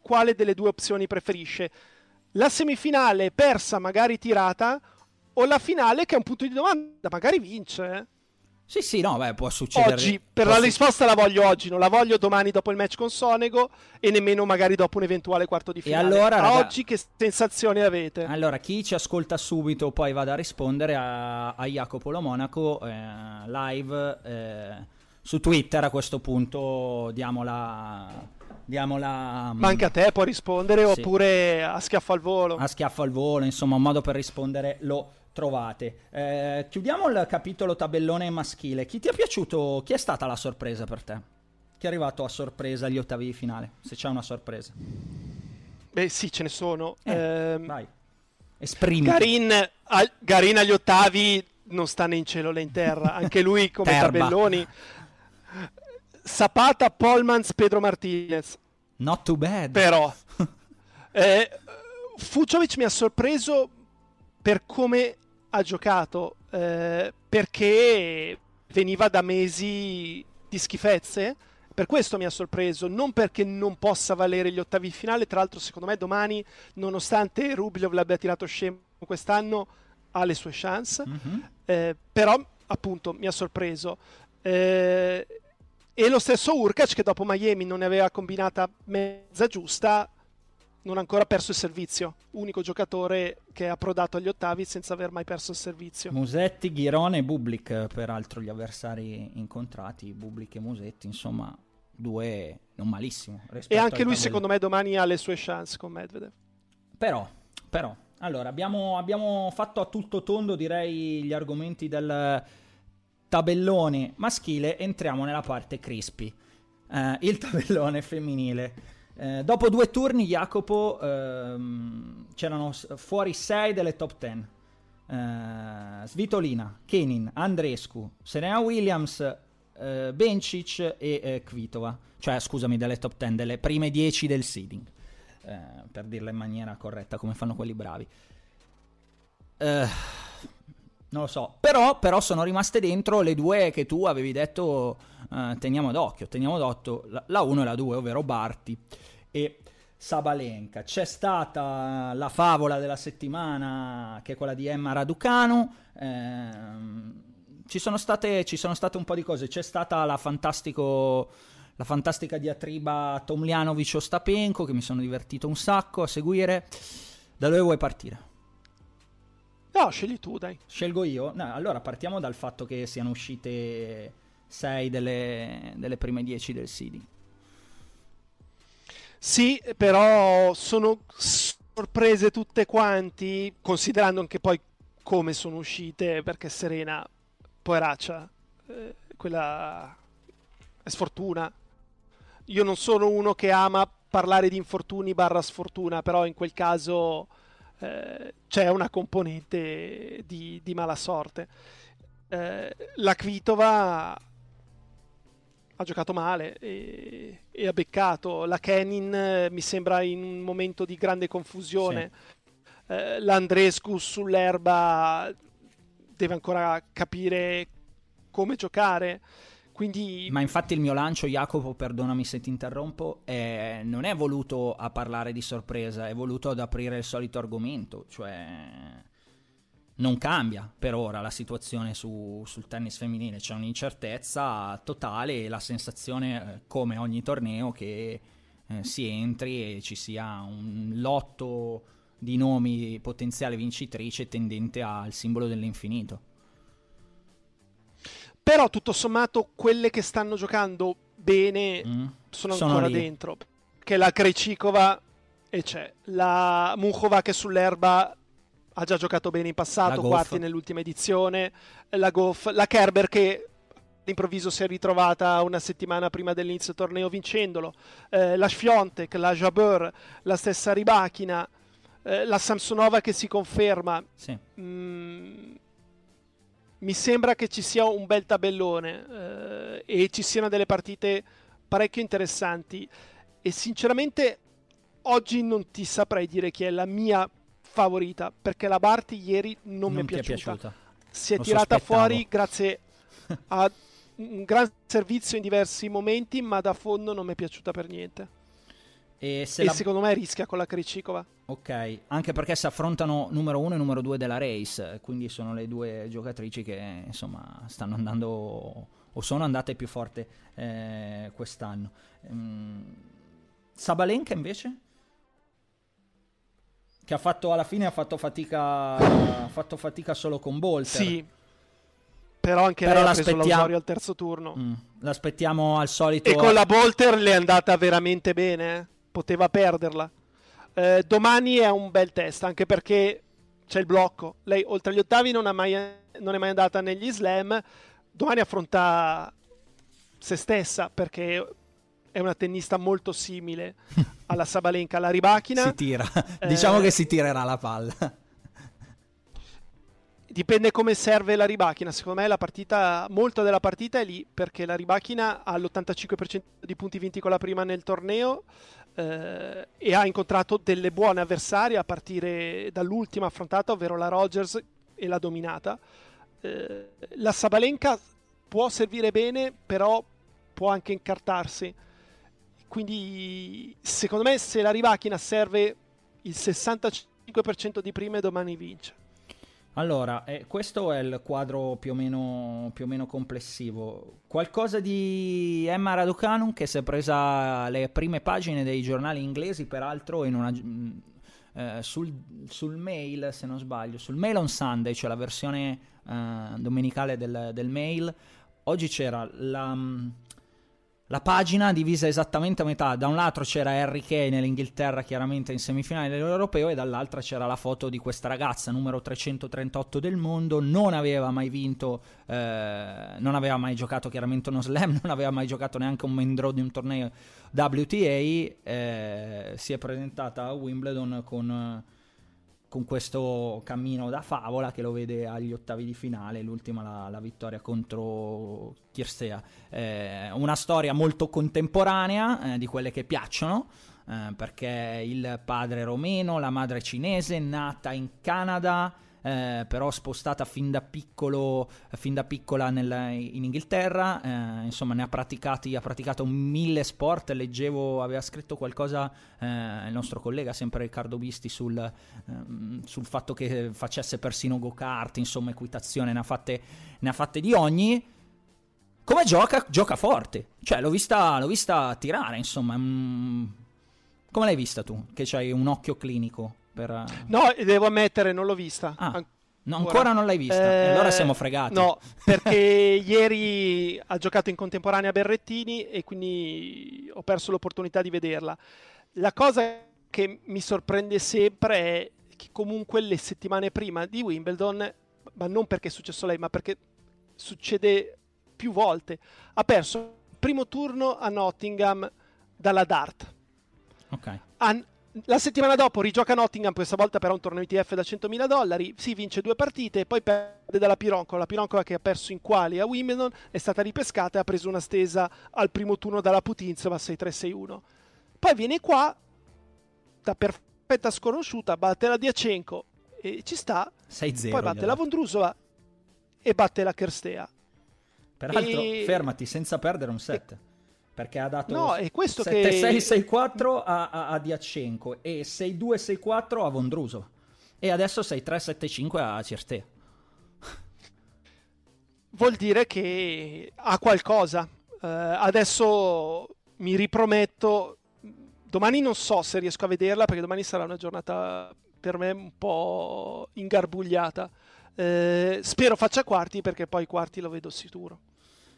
quale delle due opzioni preferisce. La semifinale persa, magari tirata, o la finale che è un punto di domanda, magari vince. Eh? Sì, sì, no, beh, può succedere. Oggi, per la risposta la voglio oggi, non la voglio domani dopo il match con Sonego e nemmeno magari dopo un eventuale quarto di finale. E allora, raga... oggi che sensazioni avete? Allora, chi ci ascolta subito poi vada a rispondere a, a Jacopo Lo Monaco eh, live eh, su Twitter a questo punto diamo la... Diamo la Manca a te, può rispondere sì. oppure a schiaffo al volo. A schiaffo al volo, insomma, un modo per rispondere lo trovate. Eh, chiudiamo il capitolo tabellone maschile. Chi ti è piaciuto? Chi è stata la sorpresa per te? Chi è arrivato a sorpresa agli ottavi di finale? Se c'è una sorpresa. Beh, sì, ce ne sono. Eh, eh, vai. Esprimi. Garin, al, Garin agli ottavi non sta né in cielo né in terra. Anche lui come tabelloni. Sapata, Polmans, Pedro Martinez. Not too bad. Però. eh, Fuciovic mi ha sorpreso per come ha giocato eh, perché veniva da mesi di schifezze. Per questo mi ha sorpreso, non perché non possa valere gli ottavi di finale. Tra l'altro, secondo me, domani, nonostante Rubliov l'abbia tirato scemo quest'anno, ha le sue chance. Mm-hmm. Eh, però, appunto, mi ha sorpreso. Eh, e lo stesso Urkac, che dopo Miami non ne aveva combinata mezza giusta, non ha ancora perso il servizio. Unico giocatore che è approdato agli ottavi senza aver mai perso il servizio. Musetti, Ghirone e Bublik, peraltro gli avversari incontrati, Bublik e Musetti, insomma, due non malissimo. E anche lui, secondo me, domani ha le sue chance con Medvedev. Però, però, allora, abbiamo, abbiamo fatto a tutto tondo, direi, gli argomenti del tabellone maschile. Entriamo nella parte crispy. Uh, il tabellone femminile. Eh, dopo due turni, Jacopo, ehm, c'erano fuori sei delle top 10. Eh, Svitolina, Kenin, Andrescu, Serena Williams, eh, Bencic e eh, Kvitova. Cioè, scusami, delle top 10, delle prime 10 del seeding. Eh, per dirla in maniera corretta, come fanno quelli bravi. Non lo so. Però, però, sono rimaste dentro le due che tu avevi detto uh, teniamo d'occhio. Teniamo d'occhio la 1 e la 2, ovvero Barti e Sabalenka. C'è stata la favola della settimana, che è quella di Emma Raducanu. Ehm, ci, sono state, ci sono state un po' di cose. C'è stata la, la fantastica diatriba Tomljanovic-Ostapenko, che mi sono divertito un sacco a seguire. Da dove vuoi partire? No, scegli tu, dai. Scelgo io? No, allora partiamo dal fatto che siano uscite 6 delle, delle prime 10 del CD. Sì, però sono sorprese tutte quanti, considerando anche poi come sono uscite, perché Serena, poveraccia, eh, quella è sfortuna. io non sono uno che ama parlare di infortuni barra sfortuna, però in quel caso eh, c'è una componente di, di mala sorte. Eh, la Kvitova ha giocato male e, e, ha beccato. La Kenin eh, mi sembra in un momento di grande confusione. Sì. Eh, L'Andrescu sull'erba deve ancora capire come giocare. Quindi... Ma infatti il mio lancio, Jacopo, perdonami se ti interrompo, è... non è voluto a parlare di sorpresa, è voluto ad aprire il solito argomento, cioè non cambia per ora la situazione su, sul tennis femminile, c'è un'incertezza totale e la sensazione, eh, come ogni torneo, che eh, si entri e ci sia un lotto di nomi potenziale vincitrice tendente al simbolo dell'infinito. Però tutto sommato quelle che stanno giocando bene mm. sono, sono ancora lì. dentro. Che la Krejcikova e c'è la Mukhova che sull'erba ha già giocato bene in passato, quarti nell'ultima edizione, la Goff, la Kerber che all'improvviso si è ritrovata una settimana prima dell'inizio del torneo vincendolo, eh, la Sfiontek, la Jabeur, la stessa Ribachina, eh, la Samsonova che si conferma. Sì. Mm, mi sembra che ci sia un bel tabellone eh, e ci siano delle partite parecchio interessanti e sinceramente oggi non ti saprei dire chi è la mia favorita perché la Barty ieri non, non mi è piaciuta. È piaciuta. Si è Lo tirata fuori grazie a un gran servizio in diversi momenti, ma da fondo non mi è piaciuta per niente. E, se e la... secondo me rischia con la Krejcikova. Ok, anche perché si affrontano numero uno e numero due della race, quindi sono le due giocatrici che insomma stanno andando o sono andate più forte eh, quest'anno. Ehm, Sabalenka invece? Che ha fatto alla fine ha fatto fatica, ha fatto fatica solo con Bolter. Sì, però anche però lei ha preso l'Ausorio al terzo turno. Mm, l'aspettiamo al solito. E con la Bolter le è andata veramente bene, eh. poteva perderla. Eh, domani è un bel test, anche perché c'è il blocco. Lei oltre agli ottavi non, mai, non è mai andata negli slam. Domani affronta se stessa perché è una tennista molto simile alla Sabalenka, alla Ribachina. Si tira, eh, diciamo che si tirerà la palla. Dipende come serve la Ribachina. Secondo me la partita, molto della partita è lì perché la Ribachina ha l'85% di punti vinti con la prima nel torneo eh, e ha incontrato delle buone avversarie a partire dall'ultima affrontata, ovvero la Rogers e la dominata. Eh, la Sabalenka può servire bene, però può anche incartarsi quindi secondo me se la Rivachina serve il 65% di prime domani vince. Allora, eh, questo è il quadro più o, meno, più o, meno, complessivo. Qualcosa di Emma Raducanum che si è presa le prime pagine dei giornali inglesi, peraltro una, mm, eh, sul, sul, mail, se non sbaglio, sul mail on Sunday, cioè la versione eh, domenicale del, del, mail. Oggi c'era la mm, la pagina divisa esattamente a metà. Da un lato c'era Harry Kane nell'Inghilterra, chiaramente in semifinale dell'Europeo, e dall'altra c'era la foto di questa ragazza, numero 338 del mondo. Non aveva mai vinto, eh, non aveva mai giocato chiaramente uno slam, non aveva mai giocato neanche un main draw di un torneo WTA. Eh, si è presentata a Wimbledon con con questo cammino da favola che lo vede agli ottavi di finale, l'ultima la, la vittoria contro Kirstea. Eh, una storia molto contemporanea, eh, di quelle che piacciono, eh, perché il padre romeno, la madre cinese, nata in Canada, eh, però spostata fin da, piccolo, fin da piccola nel, in Inghilterra, eh, insomma ne ha praticati, ha praticato mille sport, leggevo, aveva scritto qualcosa eh, il nostro collega, sempre Riccardo Bisti, sul, ehm, sul fatto che facesse persino go-kart, insomma equitazione, ne ha fatte, ne ha fatte di ogni. Come gioca? Gioca forte. Cioè, l'ho vista, l'ho vista tirare, insomma. Mm. Come l'hai vista tu? Che hai un occhio clinico? Per... Eh, no, devo ammettere, non l'ho vista. Ah. No, ancora non l'hai vista, eh, allora siamo fregati. No, perché ieri ha giocato in contemporanea Berrettini e quindi ho perso l'opportunità di vederla. La cosa che mi sorprende sempre è che comunque le settimane prima di Wimbledon, ma non perché è successo lei, ma perché succede più volte, ha perso il primo turno a Nottingham dalla Dart. Ok. An- la settimana dopo rigioca Nottingham, questa volta però un torneo ITF da 100.000 dollari, si vince due partite e poi perde dalla Pironcola. La Pironcola che ha perso in quali a Wimbledon è stata ripescata e ha preso una stesa al primo turno dalla Putinzova 6-3-6-1. Poi viene qua, da perfetta sconosciuta, batte la Diacenco e ci sta. 6-0. Poi batte la Vondrusova e batte la Kerstea. Peraltro, e- fermati senza perdere un set. Perché ha dato No, è questo 7-6-6-4 a, a, a Diacenco e 6-2-6-4 a Vondrusova. E adesso 6-3-7-5 a Cirstea. vuol dire che ha qualcosa. Eh, adesso mi riprometto, domani non so se riesco a vederla perché domani sarà una giornata per me un po' ingarbugliata. Eh, spero faccia quarti perché poi quarti lo vedo sicuro.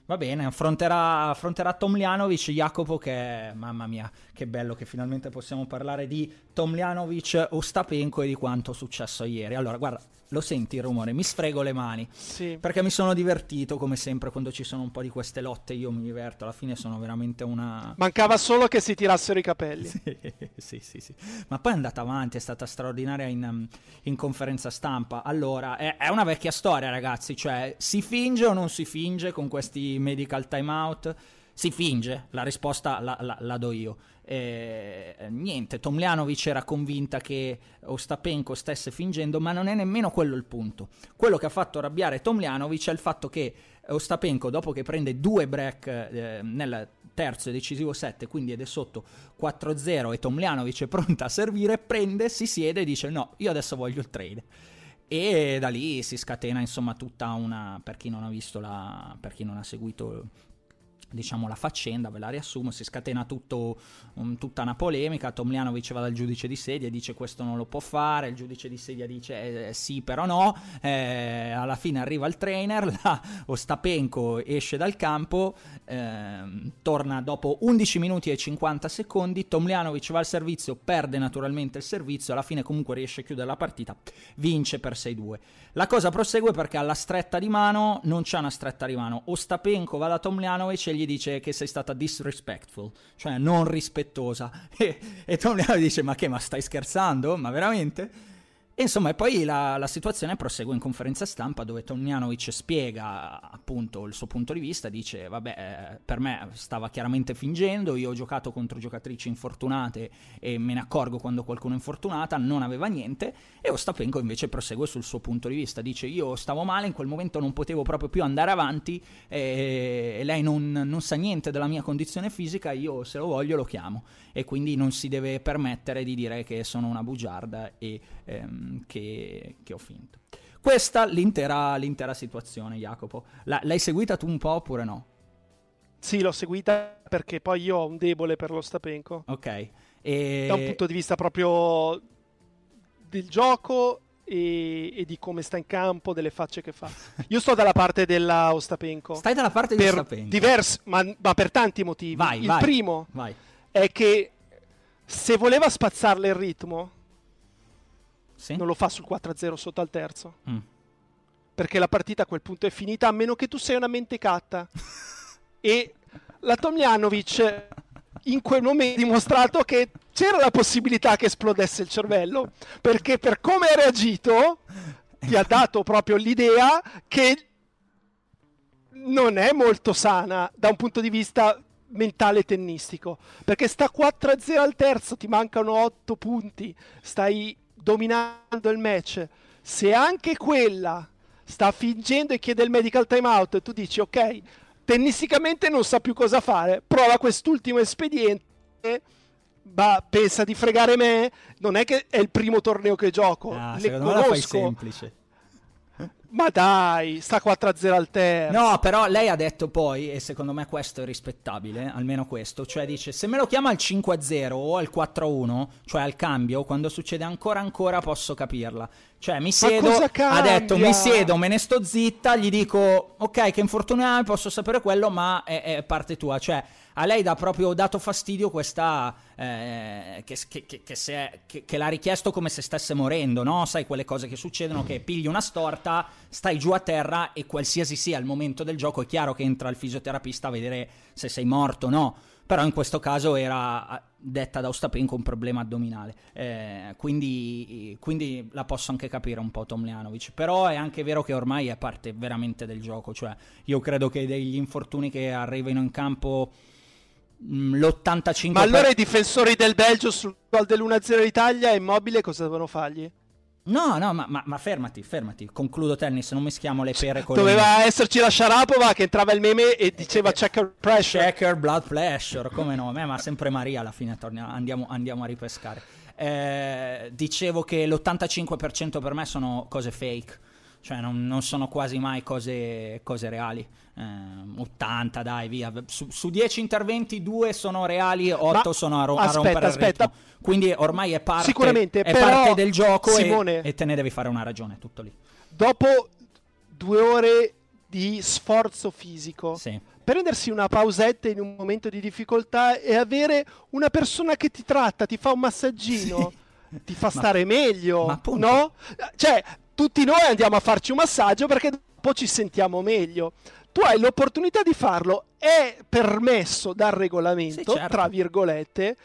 Va bene, affronterà, affronterà Tomljanovic, Jacopo che, mamma mia, che bello che finalmente possiamo parlare di Tomljanovic, Ostapenko e di quanto è successo ieri. Allora, guarda, lo senti il rumore, mi sfrego le mani, Sì. perché mi sono divertito come sempre quando ci sono un po' di queste lotte, io mi diverto, alla fine sono veramente una... Mancava solo che si tirassero i capelli. sì, sì, sì. Ma poi è andata avanti, è stata straordinaria in, in conferenza stampa. Allora, è, è una vecchia storia, ragazzi. Cioè, si finge o non si finge con questi medical timeout? Si finge, la risposta la, la- la do io. Eh, niente, Tomljanovic era convinta che Ostapenko stesse fingendo, ma non è nemmeno quello il punto. Quello che ha fatto arrabbiare Tomljanovic è il fatto che Ostapenko, dopo che prende due break eh, nel terzo e decisivo set, quindi ed è sotto 4-0 e Tomljanovic è pronta a servire, prende, si siede e dice no, io adesso voglio il trade. E da lì si scatena insomma tutta una, per chi non ha visto la, per chi non ha seguito diciamo la faccenda, ve la riassumo, si scatena tutto, um, tutta una polemica, Tomljanovic va dal giudice di sedia e dice questo non lo può fare, il giudice di sedia dice eh, sì però no, eh, alla fine arriva il trainer, la Ostapenko esce dal campo, ehm, torna dopo 11 minuti e 50 secondi, Tomljanovic va al servizio, perde naturalmente il servizio, alla fine comunque riesce a chiudere la partita, vince per 6-2. La cosa prosegue perché alla stretta di mano non c'è una stretta di mano. Ostapenko va da Tomljanovic e gli dice che sei stata disrespectful, cioè non rispettosa. E, e Tomljanovic dice: Ma che, ma stai scherzando? Ma veramente? Insomma, e poi la, la situazione prosegue in conferenza stampa dove Tomljanovic spiega appunto il suo punto di vista, dice vabbè eh, per me stava chiaramente fingendo, io ho giocato contro giocatrici infortunate e me ne accorgo quando qualcuno è infortunata, non aveva niente e Ostapenko invece prosegue sul suo punto di vista, dice io stavo male, in quel momento non potevo proprio più andare avanti e, e lei non, non sa niente della mia condizione fisica, io se lo voglio lo chiamo e quindi non si deve permettere di dire che sono una bugiarda e ehm, che, che ho finto. Questa l'intera, l'intera situazione, Jacopo. La- l'hai seguita tu un po' oppure no? Sì, l'ho seguita perché poi io ho un debole per lo Stapenko. Ok. E... Da un punto di vista proprio del gioco e, e di come sta in campo, delle facce che fa. Io sto dalla parte della Ostapenko. Stai dalla parte di Ostapenko. diversi, ma, ma per tanti motivi. Vai, il vai. primo Vai. è che se voleva spazzarle il ritmo, Sì? non lo fa sul 4-0 sotto al terzo. Mm. Perché la partita a quel punto è finita, a meno che tu sei una mentecatta. e la Tomljanovic in quel momento ha dimostrato che c'era la possibilità che esplodesse il cervello. Perché per come ha reagito, ti ha dato proprio l'idea che non è molto sana da un punto di vista mentale tennistico perché sta 4-0 al terzo ti mancano 8 punti stai dominando il match se anche quella sta fingendo e chiede il medical timeout tu dici ok tennisticamente non sa più cosa fare prova quest'ultimo espediente ma pensa di fregare me non è che è il primo torneo che gioco Ah, le conosco semplice. Ma dai, sta 4-0 al terzo. No, però lei ha detto poi, e secondo me questo è rispettabile, almeno questo, cioè dice se me lo chiama al 5-0 o al 4-1, cioè al cambio, quando succede ancora ancora posso capirla. Cioè mi siedo, ha detto mi siedo, me ne sto zitta, gli dico ok che infortunio hai, posso sapere quello, ma è, è parte tua. Cioè a lei dà proprio dato fastidio questa eh, che, che, che, è- che- l'ha richiesto come se stesse morendo, no? Sai quelle cose che succedono che pigli una storta, stai giù a terra e qualsiasi sia il momento del gioco è chiaro che entra il fisioterapista a vedere se sei morto o no. però in questo caso era detta da Ostapenko un problema addominale, eh, quindi, quindi, la posso anche capire un po' Tomljanovic, però è anche vero che ormai è parte veramente del gioco, cioè io credo che degli infortuni che arrivino in campo l'85%... Ma allora i difensori del Belgio sul gol dell'1-0 Italia, immobile, cosa devono fargli? No, no, ma, ma, ma, fermati, fermati. Concludo tennis, non mischiamo le pere con Doveva le... esserci la Sharapova che entrava il meme e diceva checker pressure. Checker blood pressure, come no? Me, ma sempre Maria alla fine torniamo, andiamo, andiamo a ripescare. Eh, dicevo che l'85% per me sono cose fake cioè non, non sono quasi mai cose, cose reali. Eh, 80, dai, via. Su, su 10 interventi, 2 sono reali, 8 Ma sono a, ro- aspetta, a rompere aspetta. il ritmo. Quindi ormai è parte, Sicuramente, è parte del gioco Simone, e, e te ne devi fare una ragione, tutto lì. Dopo due ore di sforzo fisico, sì. prendersi una pausetta in un momento di difficoltà e avere una persona che ti tratta, ti fa un massaggino, sì. ti fa stare ma, meglio, ma no? Cioè, tutti noi andiamo a farci un massaggio perché dopo ci sentiamo meglio. Tu hai l'opportunità di farlo, è permesso dal regolamento, sì, certo. tra virgolette,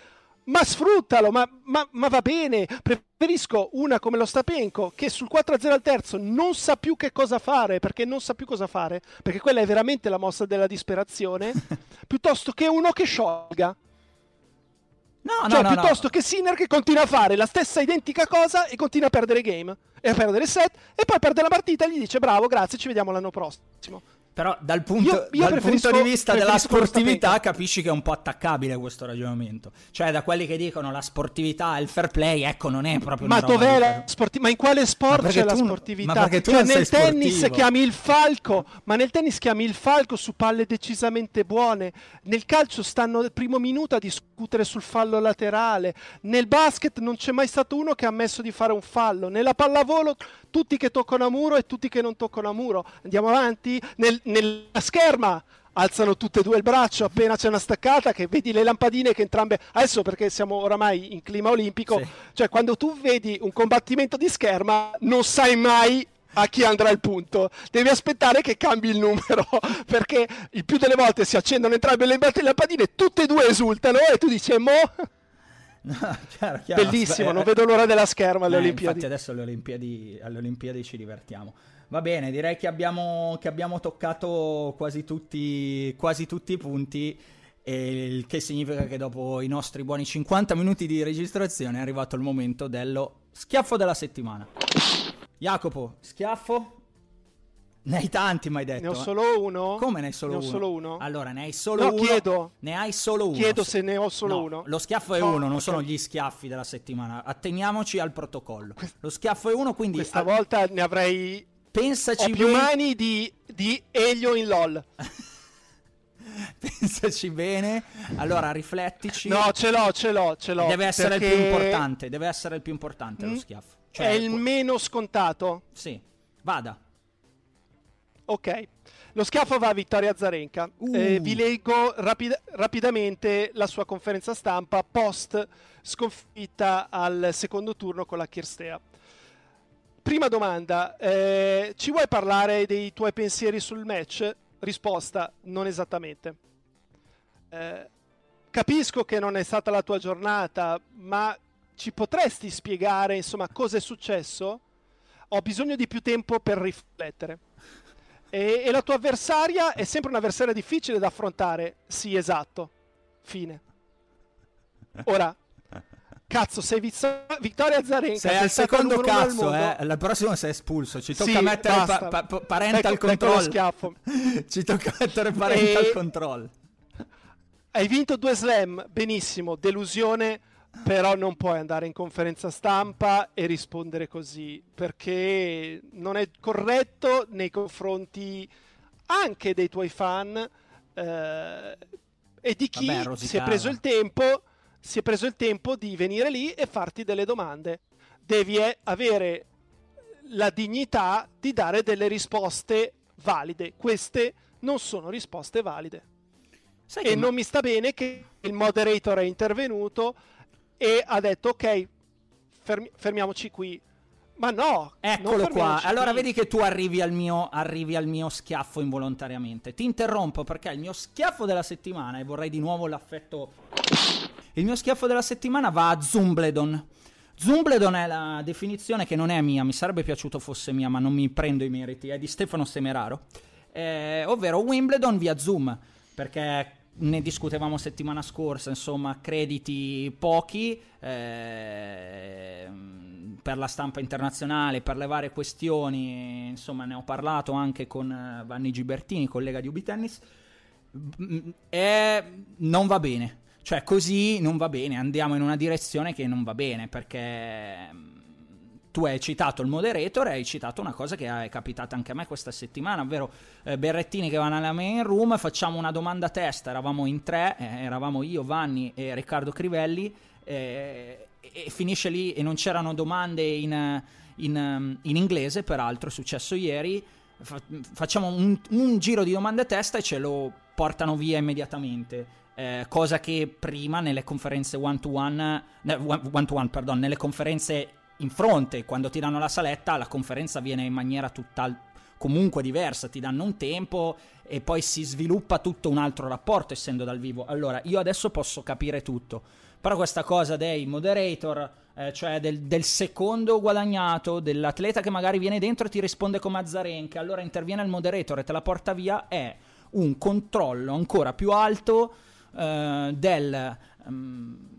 ma sfruttalo, ma, ma, ma, va bene. Preferisco una come lo Stapenko che sul 4-0 al terzo non sa più che cosa fare, perché non sa più cosa fare, perché quella è veramente la mossa della disperazione, piuttosto che uno che sciolga. No, cioè, no, piuttosto no. che Sinner che continua a fare la stessa identica cosa e continua a perdere game e a perdere set e poi perde la partita e gli dice bravo, grazie, ci vediamo l'anno prossimo. Però dal punto, io, io dal punto di vista della sportività capisci che è un po' attaccabile questo ragionamento. Cioè da quelli che dicono la sportività e il fair play, ecco, non è proprio Ma dov'è la sportività? Ma in quale sport c'è la sportività? Ma perché cioè, nel tennis sportivo. chiami il falco, ma nel tennis chiami il falco su palle decisamente buone. Nel calcio stanno al primo minuto a discutere sul fallo laterale. Nel basket non c'è mai stato uno che ha ammesso di fare un fallo. Nella pallavolo tutti che toccano a muro e tutti che non toccano a muro. Andiamo avanti. Nel, nella scherma alzano tutte e due il braccio appena c'è una staccata che vedi le lampadine che entrambe adesso perché siamo oramai in clima olimpico sì. cioè quando tu vedi un combattimento di scherma non sai mai a chi andrà il punto devi aspettare che cambi il numero perché il più delle volte si accendono entrambe le lampadine tutte e due esultano e tu dici mo No, chiaro, chiaro. Bellissimo, non vedo l'ora della scherma alle eh, Olimpiadi. Infatti adesso alle Olimpiadi, alle Olimpiadi ci divertiamo. Va bene, direi che abbiamo, che abbiamo toccato quasi tutti, quasi tuti i punti. il che significa che dopo i nostri buoni 50 minuti di registrazione è arrivato il momento dello schiaffo della settimana. Jacopo, schiaffo? Ne hai tanti, mi hai detto. Ne ho solo uno. Come ne hai solo ne uno? Ho solo uno. Allora, ne hai solo no, uno. chiedo. Ne hai solo uno. Chiedo se ne ho solo no, uno. Lo schiaffo è oh, uno, non okay. sono gli schiaffi della settimana. Atteniamoci al protocollo. Lo schiaffo è uno, quindi... Questa volta ne avrei... Pensaci più bene... mani di, di Elio in LOL. Pensaci bene. Allora, riflettici. No, ce l'ho, ce l'ho, ce l'ho. Deve essere perché... il più importante. Deve essere il più importante mm? lo schiaffo. Cioè, è il meno scontato. Sì. Vada. Ok, lo schiaffo va a Vittoria Zarenka. Uh. Eh, vi leggo rapid- rapidamente la sua conferenza stampa post sconfitta al secondo turno con la Kirstea. Prima domanda, eh, ci vuoi parlare dei tuoi pensieri sul match? Risposta, non esattamente. Eh, capisco che non è stata la tua giornata, ma ci potresti spiegare insomma cosa è successo? Ho bisogno di più tempo per riflettere. E, e la tua avversaria è sempre un'avversaria difficile da affrontare. Sì, esatto. Fine. Ora, cazzo, sei Viz- Vittoria Zarenka. Sei al secondo cazzo, eh. La prossima sei espulso. Ci tocca sì, mettere pa- pa- pa- parental ecco, control. Ecco Ci tocca mettere parental e... control. Hai vinto due slam, benissimo. Delusione però non puoi andare in conferenza stampa e rispondere così perché non è corretto nei confronti anche dei tuoi fan eh, e di chi Vabbè, si è preso il tempo si è preso il tempo di venire lì e farti delle domande. Devi avere la dignità di dare delle risposte valide. Queste non sono risposte valide. Sai e non ma... mi sta bene che il moderator è intervenuto e ha detto ok, fermi- fermiamoci qui. Ma no! Eccolo qua. Allora vedi che tu arrivi al, mio, arrivi al mio schiaffo involontariamente. Ti interrompo perché il mio schiaffo della settimana, e vorrei di nuovo l'affetto... Il mio schiaffo della settimana va a Zumbledon. Zumbledon è la definizione che non è mia, mi sarebbe piaciuto fosse mia, ma non mi prendo i meriti, è di Stefano Semeraro. Eh, ovvero Wimbledon via Zoom, perché ne discutevamo settimana scorsa, insomma, crediti pochi eh, per la stampa internazionale, per le varie questioni, insomma, ne ho parlato anche con eh, Vanni Gibertini, collega di Ubitennis, e non va bene. Cioè, così non va bene, andiamo in una direzione che non va bene, perché tu hai citato il moderator e hai citato una cosa che è capitata anche a me questa settimana, ovvero eh, Berrettini che va nella main room, facciamo una domanda a testa, eravamo in tre, eh, eravamo io, Vanni e Riccardo Crivelli, eh, e finisce lì e non c'erano domande in, in, in inglese, peraltro è successo ieri, Fa, facciamo un, un, giro di domande a testa e ce lo portano via immediatamente. Eh, cosa che prima nelle conferenze one to one, one to one, perdon, nelle conferenze in fronte, quando ti danno la saletta, la conferenza viene in maniera tutta comunque diversa, ti danno un tempo e poi si sviluppa tutto un altro rapporto essendo dal vivo. Allora, io adesso posso capire tutto, però questa cosa dei moderator, eh, cioè del, del, secondo guadagnato, dell'atleta che magari viene dentro e ti risponde come Azarenka, allora interviene il moderator e te la porta via, è un controllo ancora più alto eh, del... Um,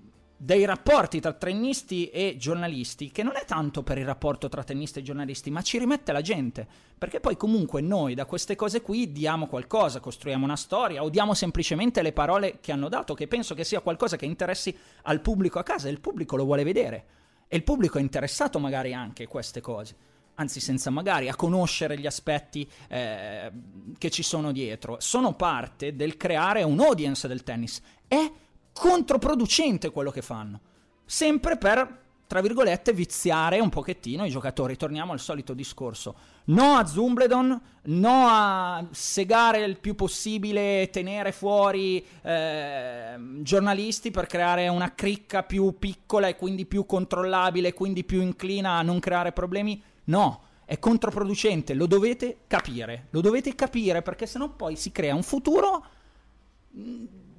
dei rapporti tra tennisti e giornalisti, che non è tanto per il rapporto tra tennisti e giornalisti, ma ci rimette la gente, perché poi comunque noi da queste cose qui diamo qualcosa, costruiamo una storia o diamo semplicemente le parole che hanno dato, che penso che sia qualcosa che interessi al pubblico a casa il pubblico lo vuole vedere e il pubblico è interessato magari anche a queste cose. Anzi, senza magari a conoscere gli aspetti eh, che ci sono dietro, sono parte del creare un audience del tennis. È controproducente quello che fanno. Sempre per, tra virgolette, viziare un pochettino i giocatori. Torniamo al solito discorso. No a Zumbledon, no a segare il più possibile, tenere fuori eh, giornalisti per creare una cricca più piccola e quindi più controllabile, quindi più inclina a non creare problemi. No, è controproducente, lo dovete capire, lo dovete capire perché sennò poi si crea un futuro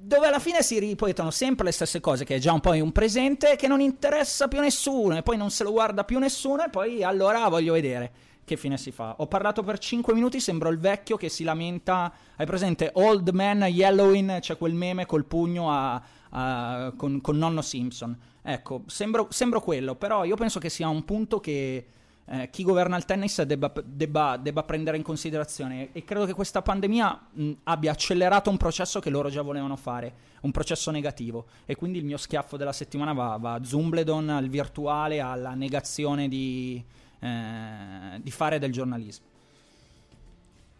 dove alla fine si ripetono sempre le stesse cose, che è già un po' un presente che non interessa più nessuno, e poi non se lo guarda più nessuno, e poi allora voglio vedere che fine si fa. Ho parlato per 5 minuti, sembro il vecchio che si lamenta. Hai presente Old Man Yellowing? C'è quel meme col pugno a, a, con, con, nonno Simpson. Ecco, sembro, sembro quello, però io penso che sia un punto che eh, chi governa il tennis debba, debba, debba, prendere in considerazione e credo che questa pandemia mh, abbia accelerato un processo che loro già volevano fare, un processo negativo e quindi il mio schiaffo della settimana va, va a Zumbledon, al virtuale, alla negazione di, eh, di fare del giornalismo.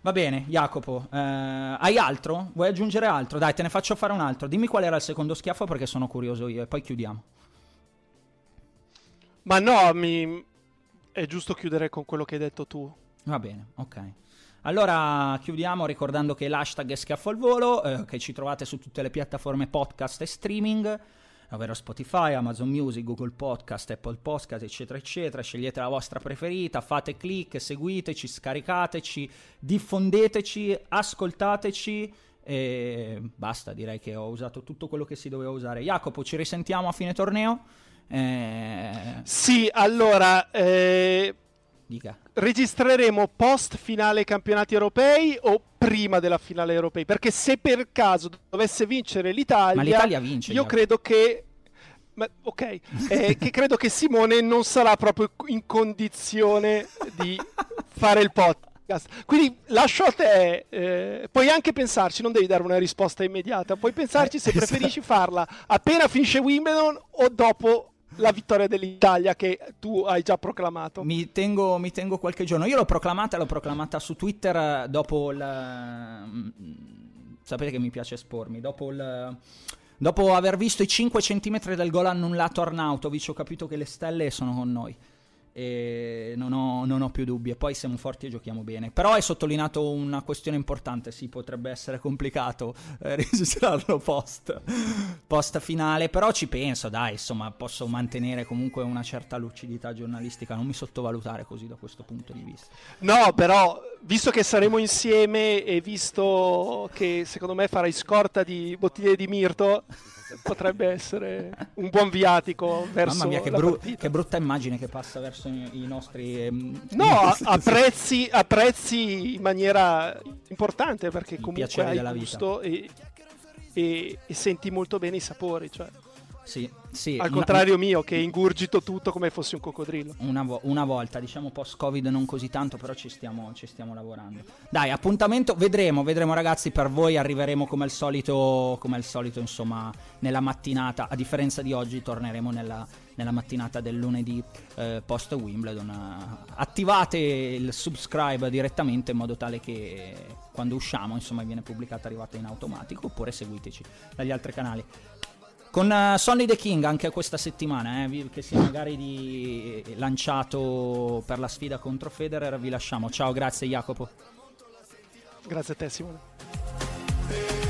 Va bene, Jacopo, eh, hai altro? Vuoi aggiungere altro? Dai, te ne faccio fare un altro. Dimmi qual era il secondo schiaffo perché sono curioso io e poi chiudiamo. Ma no, mi, è giusto chiudere con quello che hai detto tu. Va bene, ok. Allora chiudiamo ricordando che l'hashtag è schiaffo al volo, eh, che ci trovate su tutte le piattaforme podcast e streaming, ovvero Spotify, Amazon Music, Google Podcast, Apple Podcast, eccetera, eccetera. Scegliete la vostra preferita, fate click, seguiteci, scaricateci, diffondeteci, ascoltateci. E basta, direi che ho usato tutto quello che si doveva usare. Jacopo, ci risentiamo a fine torneo. Eh... Sì, allora... Eh... Dica. Registreremo post finale campionati europei o prima della finale europei? Perché se per caso dovesse vincere l'Italia, Ma l'Italia vince, io credo che ma, ok, eh, che credo che Simone non sarà proprio in condizione di fare il podcast. Quindi lascio a te, eh, puoi anche pensarci, non devi dare una risposta immediata, puoi pensarci se preferisci farla appena finisce Wimbledon o dopo la vittoria dell'Italia che tu hai già proclamato. Mi tengo, mi tengo qualche giorno. Io l'ho proclamata, l'ho proclamata su Twitter eh, dopo il... Mm, sapete che mi piace espormi. Dopo il... Dopo aver visto i 5 cm del gol annullato Arnautovic, ho capito che le stelle sono con noi. E non ho, non ho, più dubbi. E poi siamo forti e giochiamo bene. Però hai sottolineato una questione importante: sì, potrebbe essere complicato eh, registrarlo post, post finale. Però ci penso, dai, insomma, posso mantenere comunque una certa lucidità giornalistica. Non mi sottovalutare così da questo punto di vista. No, però, visto che saremo insieme e visto che secondo me farai scorta di bottiglie di mirto potrebbe essere un buon viatico verso Mamma mia, che, bru- che brutta immagine che passa verso i, i nostri... Ehm, no, apprezzi, apprezzi in maniera importante perché comunque hai gusto e, e, e, senti molto bene i sapori. Cioè. Sì, sì. Al contrario una, mio, che ingurgito tutto come fossi un coccodrillo. Una, vo- una, volta, diciamo post-Covid non così tanto, però ci stiamo, ci stiamo, lavorando. Dai, appuntamento, vedremo, vedremo ragazzi, per voi arriveremo come al solito, come al solito insomma, nella mattinata. A differenza di oggi, torneremo nella, nella mattinata del lunedì eh, post Wimbledon. Attivate il subscribe direttamente in modo tale che quando usciamo, insomma, viene pubblicata arrivata in automatico, oppure seguiteci dagli altri canali. Con uh, Sonny the King anche questa settimana, eh, che sia magari di, eh, lanciato per la sfida contro Federer, vi lasciamo. Ciao, grazie Jacopo. Grazie a te Simone.